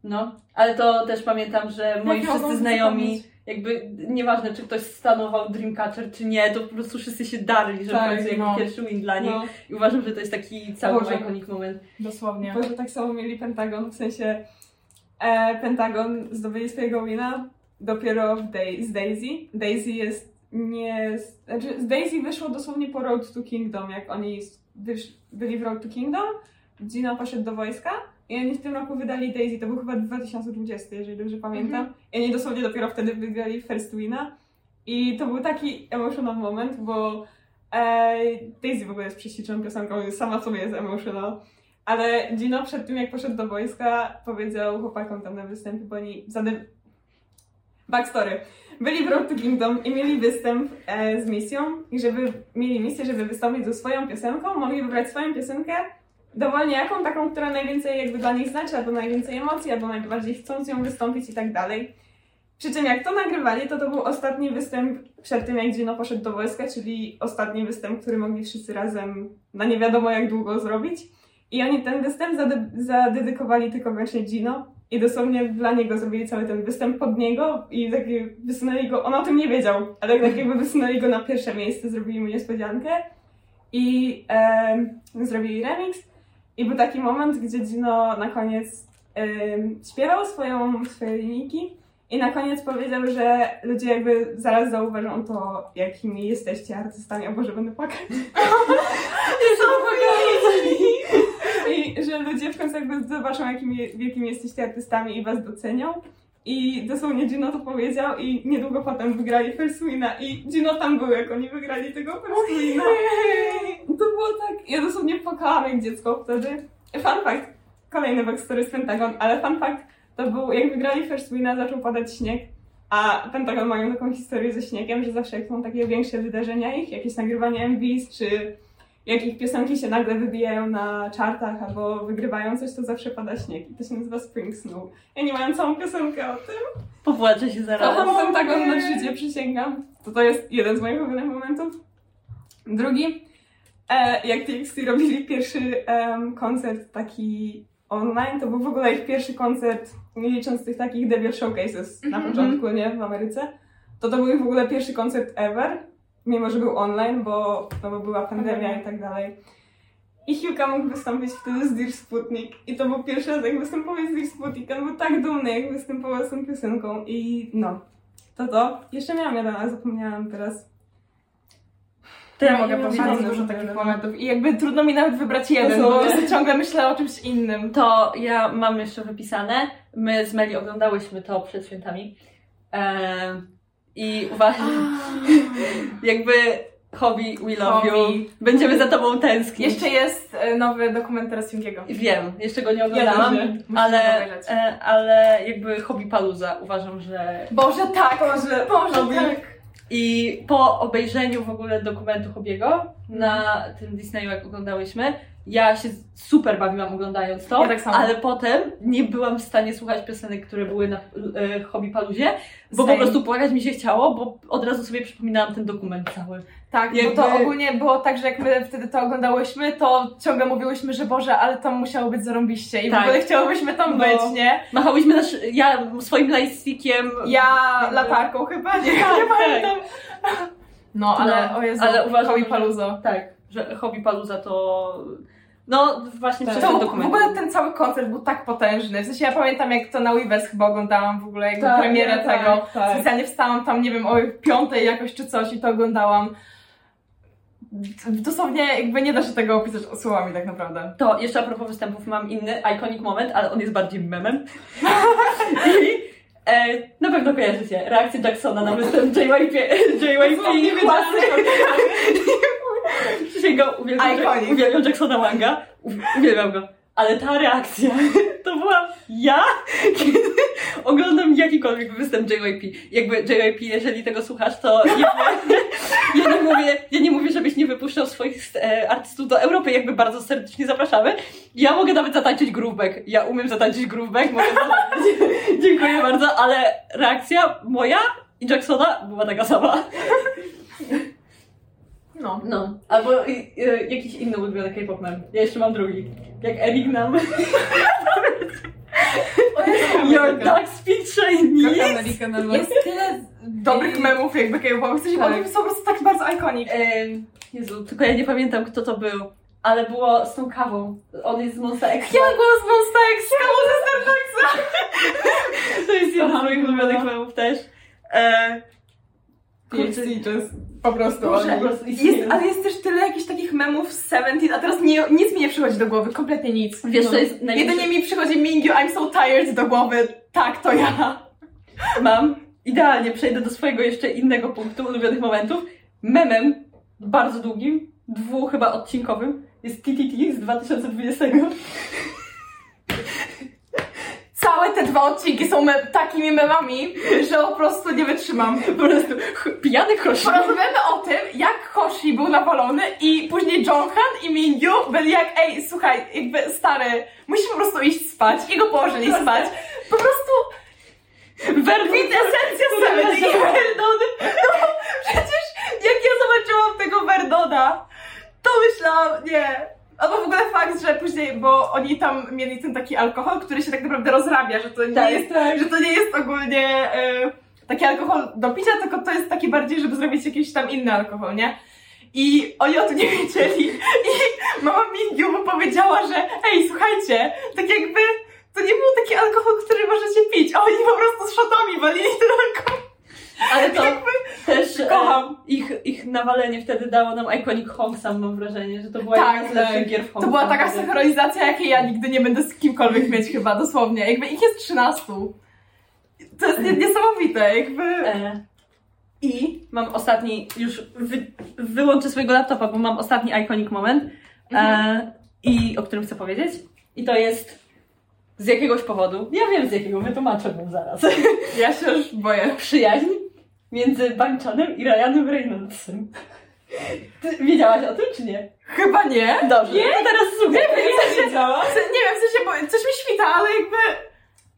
No, ale to też pamiętam, że moi ja wszyscy znajomi, jakby nieważne czy ktoś stanował Dreamcatcher czy nie, to po prostu wszyscy się darli, że Tak, jakby no. pierwszy win dla nich. No, I uważam, że to jest taki cały Boże. iconic moment. Dosłownie. Boże, tak samo mieli Pentagon, w sensie e, Pentagon zdobyli swojego wina dopiero w Day, z Daisy. Daisy jest nie... Znaczy, z Daisy wyszło dosłownie po Road to Kingdom, jak oni wysz, byli w Road to Kingdom. Gino poszedł do wojska i oni w tym roku wydali Daisy, to był chyba 2020, jeżeli dobrze pamiętam. I oni dosłownie dopiero wtedy wygrali First Wina. I to był taki emotional moment, bo e, Daisy w ogóle jest prześliczną piosenką, sama sobie jest emotional. Ale Gino przed tym, jak poszedł do wojska, powiedział chłopakom tam na występie, bo oni zade... Backstory. Byli w Road to Kingdom i mieli występ e, z misją i żeby mieli misję, żeby wystąpić ze swoją piosenką, mogli wybrać swoją piosenkę, dowolnie jaką, taką, która najwięcej jakby dla nich znaczy, albo najwięcej emocji, albo najbardziej chcą z nią wystąpić i tak dalej. Przy czym jak to nagrywali, to to był ostatni występ przed tym, jak Gino poszedł do wojska, czyli ostatni występ, który mogli wszyscy razem na nie wiadomo jak długo zrobić. I oni ten występ zade- zadedykowali tylko właśnie Gino i dosłownie dla niego zrobili cały ten występ pod niego i tak wysunęli go, on o tym nie wiedział, ale tak jakby wysunęli go na pierwsze miejsce, zrobili mu niespodziankę i em, zrobili remix i był taki moment, gdzie Gino na koniec em, śpiewał swoją, swoje linijki i na koniec powiedział, że ludzie jakby zaraz zauważą to, jakimi jesteście artystami, o Boże, będę płakać. (laughs) (laughs) (laughs) I że ludzie w końcu jakby zobaczą, jakimi, jakimi jesteście artystami i was docenią. I dosłownie Gino to powiedział i niedługo potem wygrali First Wina i Gino tam był, jak oni wygrali tego First Wina. To było tak, ja dosłownie płakałam jak dziecko wtedy. Fun fact, kolejny backstory z Pentagon, ale fun fact, to był, jak wygrali First Wina, zaczął padać śnieg, a Pentagon mają taką historię ze śniegiem, że zawsze jak są takie większe wydarzenia ich, jakieś nagrywanie MVs, czy jak ich piosenki się nagle wybijają na chartach albo wygrywają coś, to zawsze pada śnieg i to się nazywa Spring Snow. Ja nie mają całą piosenkę o tym. Popłaczę się zaraz. Kocham Pentagon na życie, przysięgam. To to jest jeden z moich ulubionych momentów. Drugi, e, jak TXT robili pierwszy em, koncert taki online, to był w ogóle ich pierwszy koncert, nie licząc tych takich debut showcases na Mhm. początku, nie, w Ameryce, to to był ich w ogóle pierwszy koncert ever, mimo że był online, bo, no bo była pandemia i tak dalej. I Hyuka mógł wystąpić wtedy z Dear Sputnik i to był pierwszy raz, jak występował z Dear Sputnik. On był tak dumny, jak występował z tą piosenką i no, to to. Jeszcze miałam jeden, ale zapomniałam teraz. To ja Ja mogę nie mam powiedzieć dużo takich momentów. I jakby trudno mi nawet wybrać jeden, bo Dosłownie. (laughs) ciągle myślę o czymś innym. To ja mam jeszcze wypisane. My z Meli oglądałyśmy to przed świętami. Em, I uważam, (laughs) jakby hobby We Love You. Hobby. Będziemy za tobą tęsknić. Jeszcze jest e, nowy dokument Singiego. Wiem, jeszcze go nie oglądałam, też nie. Ale, obejrzeć. e, ale jakby hobby Paluza uważam, że Boże, tak! Boże, Boże, Hobby. tak! I po obejrzeniu w ogóle dokumentu Hobiego na tym Disneyu, jak oglądałyśmy, ja się super bawiłam oglądając to, Ja tak samo. ale potem nie byłam w stanie słuchać piosenek, które były na e, Hobby Paluzie, bo Same. po prostu płakać mi się chciało, bo od razu sobie przypominałam ten dokument cały. Tak, Jakby- bo to ogólnie było tak, że jak my wtedy to oglądałyśmy, to ciągle mówiłyśmy, że Boże, ale to musiało być zarąbiście i Tak. w ogóle chciałybyśmy tam No. być, nie? Machałyśmy nasz, ja swoim lightstickiem. Ja latarką chyba, nie, Tak, nie tak. pamiętam. No, ale No, o Jezu, ale uważam, Hobby Paluzo. Tak, że Hobby Paluza to. No, właśnie Tak. przez ten w dokument. ogóle ten cały koncert był tak potężny. W sensie ja pamiętam jak to na Weavers chyba oglądałam w ogóle jakby Tak, premierę tak, tego. tak. Specjalnie wstałam tam, nie wiem, o piątej jakoś czy coś i to oglądałam. Dosłownie jakby nie da się tego opisać słowami tak naprawdę. To jeszcze a propos występów mam inny iconic moment, ale on jest bardziej memem. (laughs) I e, na pewno kojarzycie reakcję Jacksona na występ JYP. JYP Dosłownie wiedziałam, Przysięgam, (laughs) uwielbiam, Iconic. uwielbiam Jacksona Wanga. Uwielbiam go. Ale ta reakcja (laughs) to byłam ja, kiedy oglądam jakikolwiek występ JYP. Jakby JYP, jeżeli tego słuchasz, to jakby, (laughs) ja nie mówię, ja nie mówię, żebyś nie wypuszczał swoich e, artystów do Europy, jakby bardzo serdecznie zapraszamy. Ja mogę nawet zatańczyć grooveback. Ja umiem zatańczyć mogę zatańczyć. (laughs) Dziękuję bardzo, ale reakcja moja i Jacksona była taka sama. No. No, albo y, y, jakiś inny ulubiony K-pop mem. Ja jeszcze mam drugi. Jak Enignam. (laughs) Your dog speak Chinese. Kocham Erika na Jest tyle dobrych memów jakby sensie Tak. one są po prostu tak bardzo iconic. Em, Jezu, tylko ja nie pamiętam kto to był. Ale było z tą kawą. On jest z Monsta X. Ja głos Monsta X, kawał ze Starbucksa! To jest jeden z moich ulubionych memów też. E, TXT just po prostu Boże, on prostu jest, ale jest też tyle jakichś takich memów z Seventeen, a teraz nie, nic mi nie przychodzi do głowy, kompletnie nic. Wiesz, No. co jest najlepsze? Jedynie mi przychodzi Mingyu, I'm so tired do głowy. Tak, to ja. mam. Idealnie przejdę do swojego jeszcze innego punktu ulubionych momentów. Memem, bardzo długim, dwu chyba odcinkowym, jest TTT z 2020. Całe te dwa odcinki są me takimi memami, że po prostu nie wytrzymam. Po prostu ch- pijany kosz. Porozmawiamy o tym, jak Hoshi był nawalony i później Jonghan i Mingyu byli jak, ej, słuchaj, jakby stary, musisz po prostu iść spać i go położyli spać. Po prostu Werwit esencja Seventeen i Verdony. No, przecież jak ja zobaczyłam tego Verdona, to myślałam, nie. Albo w ogóle fakt, że później, bo oni tam mieli ten taki alkohol, który się tak naprawdę rozrabia, że to nie Tak, jest, tak. że to nie jest ogólnie e, taki alkohol do picia, tylko to jest taki bardziej, żeby zrobić jakiś tam inny alkohol, nie? I oni o tym nie wiedzieli. I mama Mingyu mu powiedziała, że ej, słuchajcie, tak jakby to nie był taki alkohol, który możecie pić, a oni po prostu z szotami walili ten alkohol. Ale to też e, Kocham. ich, ich nawalenie wtedy dało nam Iconic Homesam, mam wrażenie, że to była Tak, jedna z lepszych tak. gier w To była taka wtedy. synchronizacja, jakiej ja nigdy nie będę z kimkolwiek mieć chyba, dosłownie. Jakby ich jest 13. To jest nie- niesamowite, jakby... E, I mam ostatni, już wy, wyłączę swojego laptopa, bo mam ostatni iconic moment, e, i o którym chcę powiedzieć. I to jest z jakiegoś powodu, ja wiem z jakiego, wytłumaczę wam zaraz, Ja się już boję. (laughs) przyjaźń między Bańczanem i Ryanem Reynoldsem. Ty wiedziałaś o tym, czy nie? Chyba nie. Dobrze, to teraz słuchaj. Nie w sensie, nie wiem, w sensie, bo coś mi świta, ale jakby...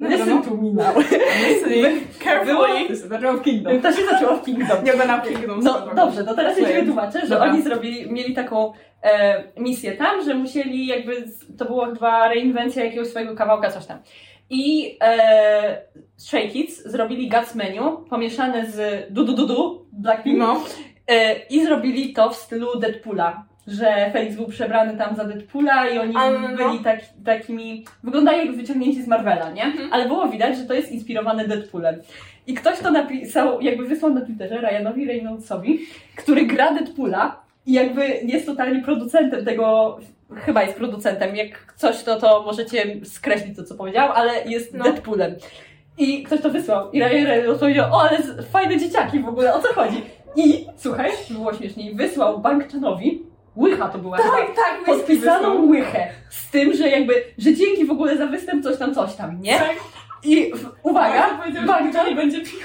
No nie jest wiem, ten przypominały. Listening To carefully. się zaczęło w Kingdom. To się zaczęło w Kingdom. Nie oglądam Kingdom. No dobrze, to teraz ja Ci Okej. wytłumaczę, że Dobra. oni zrobili, mieli taką e, misję tam, że musieli jakby, to była chyba reinwencja jakiegoś swojego kawałka, coś tam. I e, Stray Kids zrobili Guts Menu pomieszane z Du Du Du Du, Blackpink, No. e, i zrobili to w stylu Deadpoola. Że Felix był przebrany tam za Deadpoola i oni no. byli tak, takimi. Wyglądają jak wyciągnięci z Marvela, nie? Mhm. Ale było widać, że to jest inspirowane Deadpoolem. I ktoś to napisał, jakby wysłał na Twitterze Ryanowi Reynoldsowi, który gra Deadpoola i jakby jest totalnie producentem tego, chyba jest producentem, jak coś to, to możecie skreślić to, co powiedział, ale jest No. Deadpoolem. I ktoś to wysłał i Ryan powiedział, o ale fajne dzieciaki w ogóle, o co chodzi? I słuchaj, było śmieszniej, wysłał Bankczanowi, łycha to była chyba, Tak, tak, whisky podpisaną łychę z tym, że jakby, że dzięki w ogóle za występ coś tam, coś tam, nie? Tak. I w, uwaga, Bankchan będzie pił.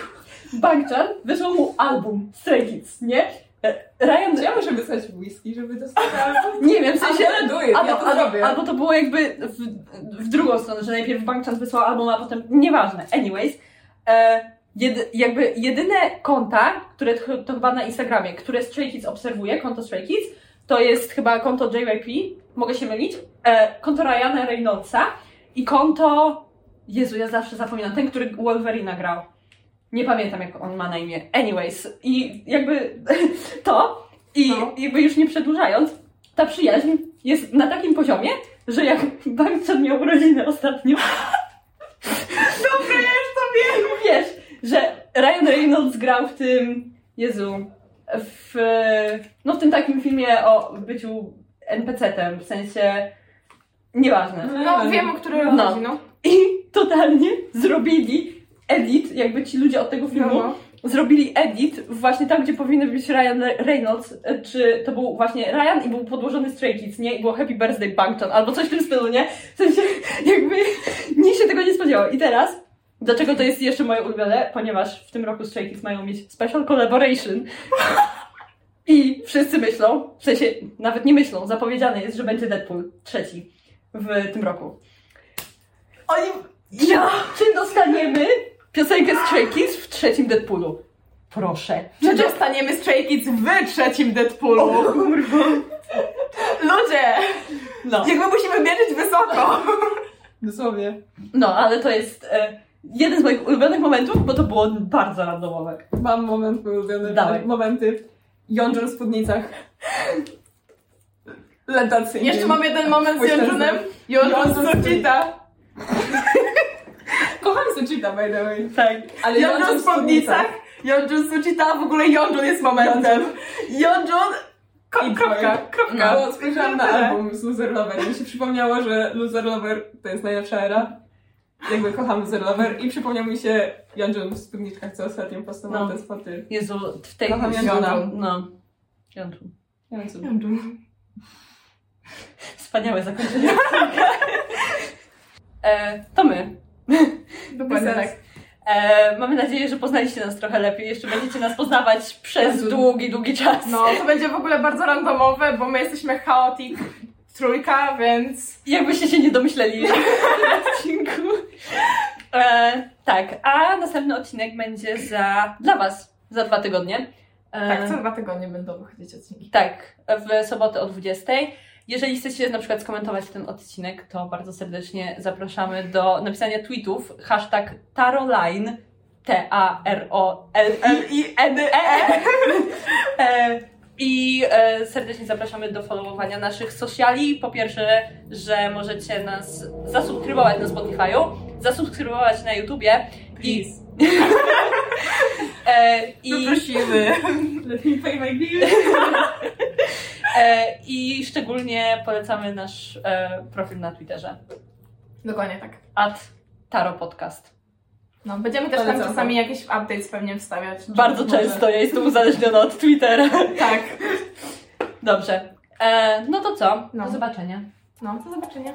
Bankchan wysłał mu album Stray Kids, nie? E, Ryan, ja muszę wysłać whisky, żeby dostać (laughs) nie wiem, w sensie... Do it, ja to albo, zrobię. albo to było jakby w, w drugą stronę, że najpierw Bankchan wysłał album, a potem... Nieważne. Anyways, e, jedy, jakby jedyne konta, które to, chyba na Instagramie, które Stray Kids obserwuje, konto Stray Kids, to jest chyba konto JYP, mogę się mylić, e, konto Ryana Reynoldsa i konto... Jezu, ja zawsze zapominam, ten, który Wolverina grał. Nie pamiętam, jak on ma na imię. Anyways, i jakby (laughs) to, i No. jakby już nie przedłużając, ta przyjaźń jest na takim poziomie, że jak Bankchan miał urodziny ostatnio, (laughs) Dobra, ja już to wiem. (laughs) wiesz, że Ryan Reynolds grał w tym, Jezu, w, no w tym takim filmie o byciu NPC-tem, w sensie, nieważne. No, wiem, o którym No. chodzi, no. I totalnie zrobili edit, jakby ci ludzie od tego filmu, No, zrobili edit właśnie tam, gdzie powinny być Ryan Reynolds, e, czy to był właśnie Ryan i był podłożony Stray Kids, nie? I było Happy Birthday Bankton, albo coś w tym stylu, nie? W sensie (laughs) jakby nikt się tego nie spodziewał. I teraz, dlaczego to jest jeszcze moje ulubione? Ponieważ w tym roku Stray Kids mają mieć special collaboration. (laughs) I wszyscy myślą, w sensie nawet nie myślą, zapowiedziane jest, że będzie Deadpool trzeci w tym roku. Oni... Ja! Czy dostaniemy piosenkę Stray Kids w trzecim Deadpoolu? Proszę. Czy dostaniemy Stray Kids w trzecim Deadpoolu? Ludzie! No. Jakby musimy mierzyć wysoko. Dosłownie. no, ale to jest e, jeden z moich ulubionych momentów, bo to było bardzo randomowe. Mam moment ulubiony. Dawaj. Momenty. Jądrzą w spódnicach. Let that sink Jeszcze in. mam jeden moment z Pójdź Jędrunem. Jądrun Jądrun Sucita. Kocham Suchita, by the way. Tak. Ale Jądrun w spódnicach. Jądrun Sucita, w ogóle Jądrun jest momentem. Jądrun... Ko- I Kropka, kropka. Bo spojrzałam na album z Loser Lover i mi się przypomniało, że Loser Lover to jest najlepsza era. Jakby kocham Loser Lover i przypomniał mi się Jądrzun w spódniczkach, co ostatnio postował No. te spoty. Jezu, w tej... Kocham Jądruna. No. Jądrzun. Jądrun. Wspaniałe zakończenie. (laughs) e, to my. (laughs) Dokładnie tak. E, mamy nadzieję, że poznaliście nas trochę lepiej. Jeszcze będziecie nas poznawać przez Jezu. długi, długi czas. No, to będzie w ogóle bardzo randomowe, bo my jesteśmy chaotic trójka, więc... Jakbyście się nie domyśleli (laughs) w tym odcinku. E, tak, a następny odcinek będzie za, dla Was za dwa tygodnie. E, Tak, co dwa tygodnie będą wychodzić odcinki. tak, w sobotę o 20. Jeżeli chcecie na przykład skomentować ten odcinek, to bardzo serdecznie zapraszamy do napisania tweetów hashtag taroline T-A-R-O-L-I-N-E E, I e, serdecznie zapraszamy do followowania naszych sociali. Po pierwsze, że możecie nas zasubskrybować na Spotify'u, zasubskrybować na YouTubie i, (laughs) e, i, Prosimy. (laughs) Let me pay my bills. (laughs) e, i szczególnie polecamy nasz e, profil na Twitterze. Dokładnie tak. At Taro Podcast. No, będziemy też tam czasami jakieś updates pewnie wstawiać. Bardzo Może- często, ja jestem uzależniona od Twittera. (laughs) Tak. Dobrze. E, no to co? No. Do zobaczenia. No, do zobaczenia.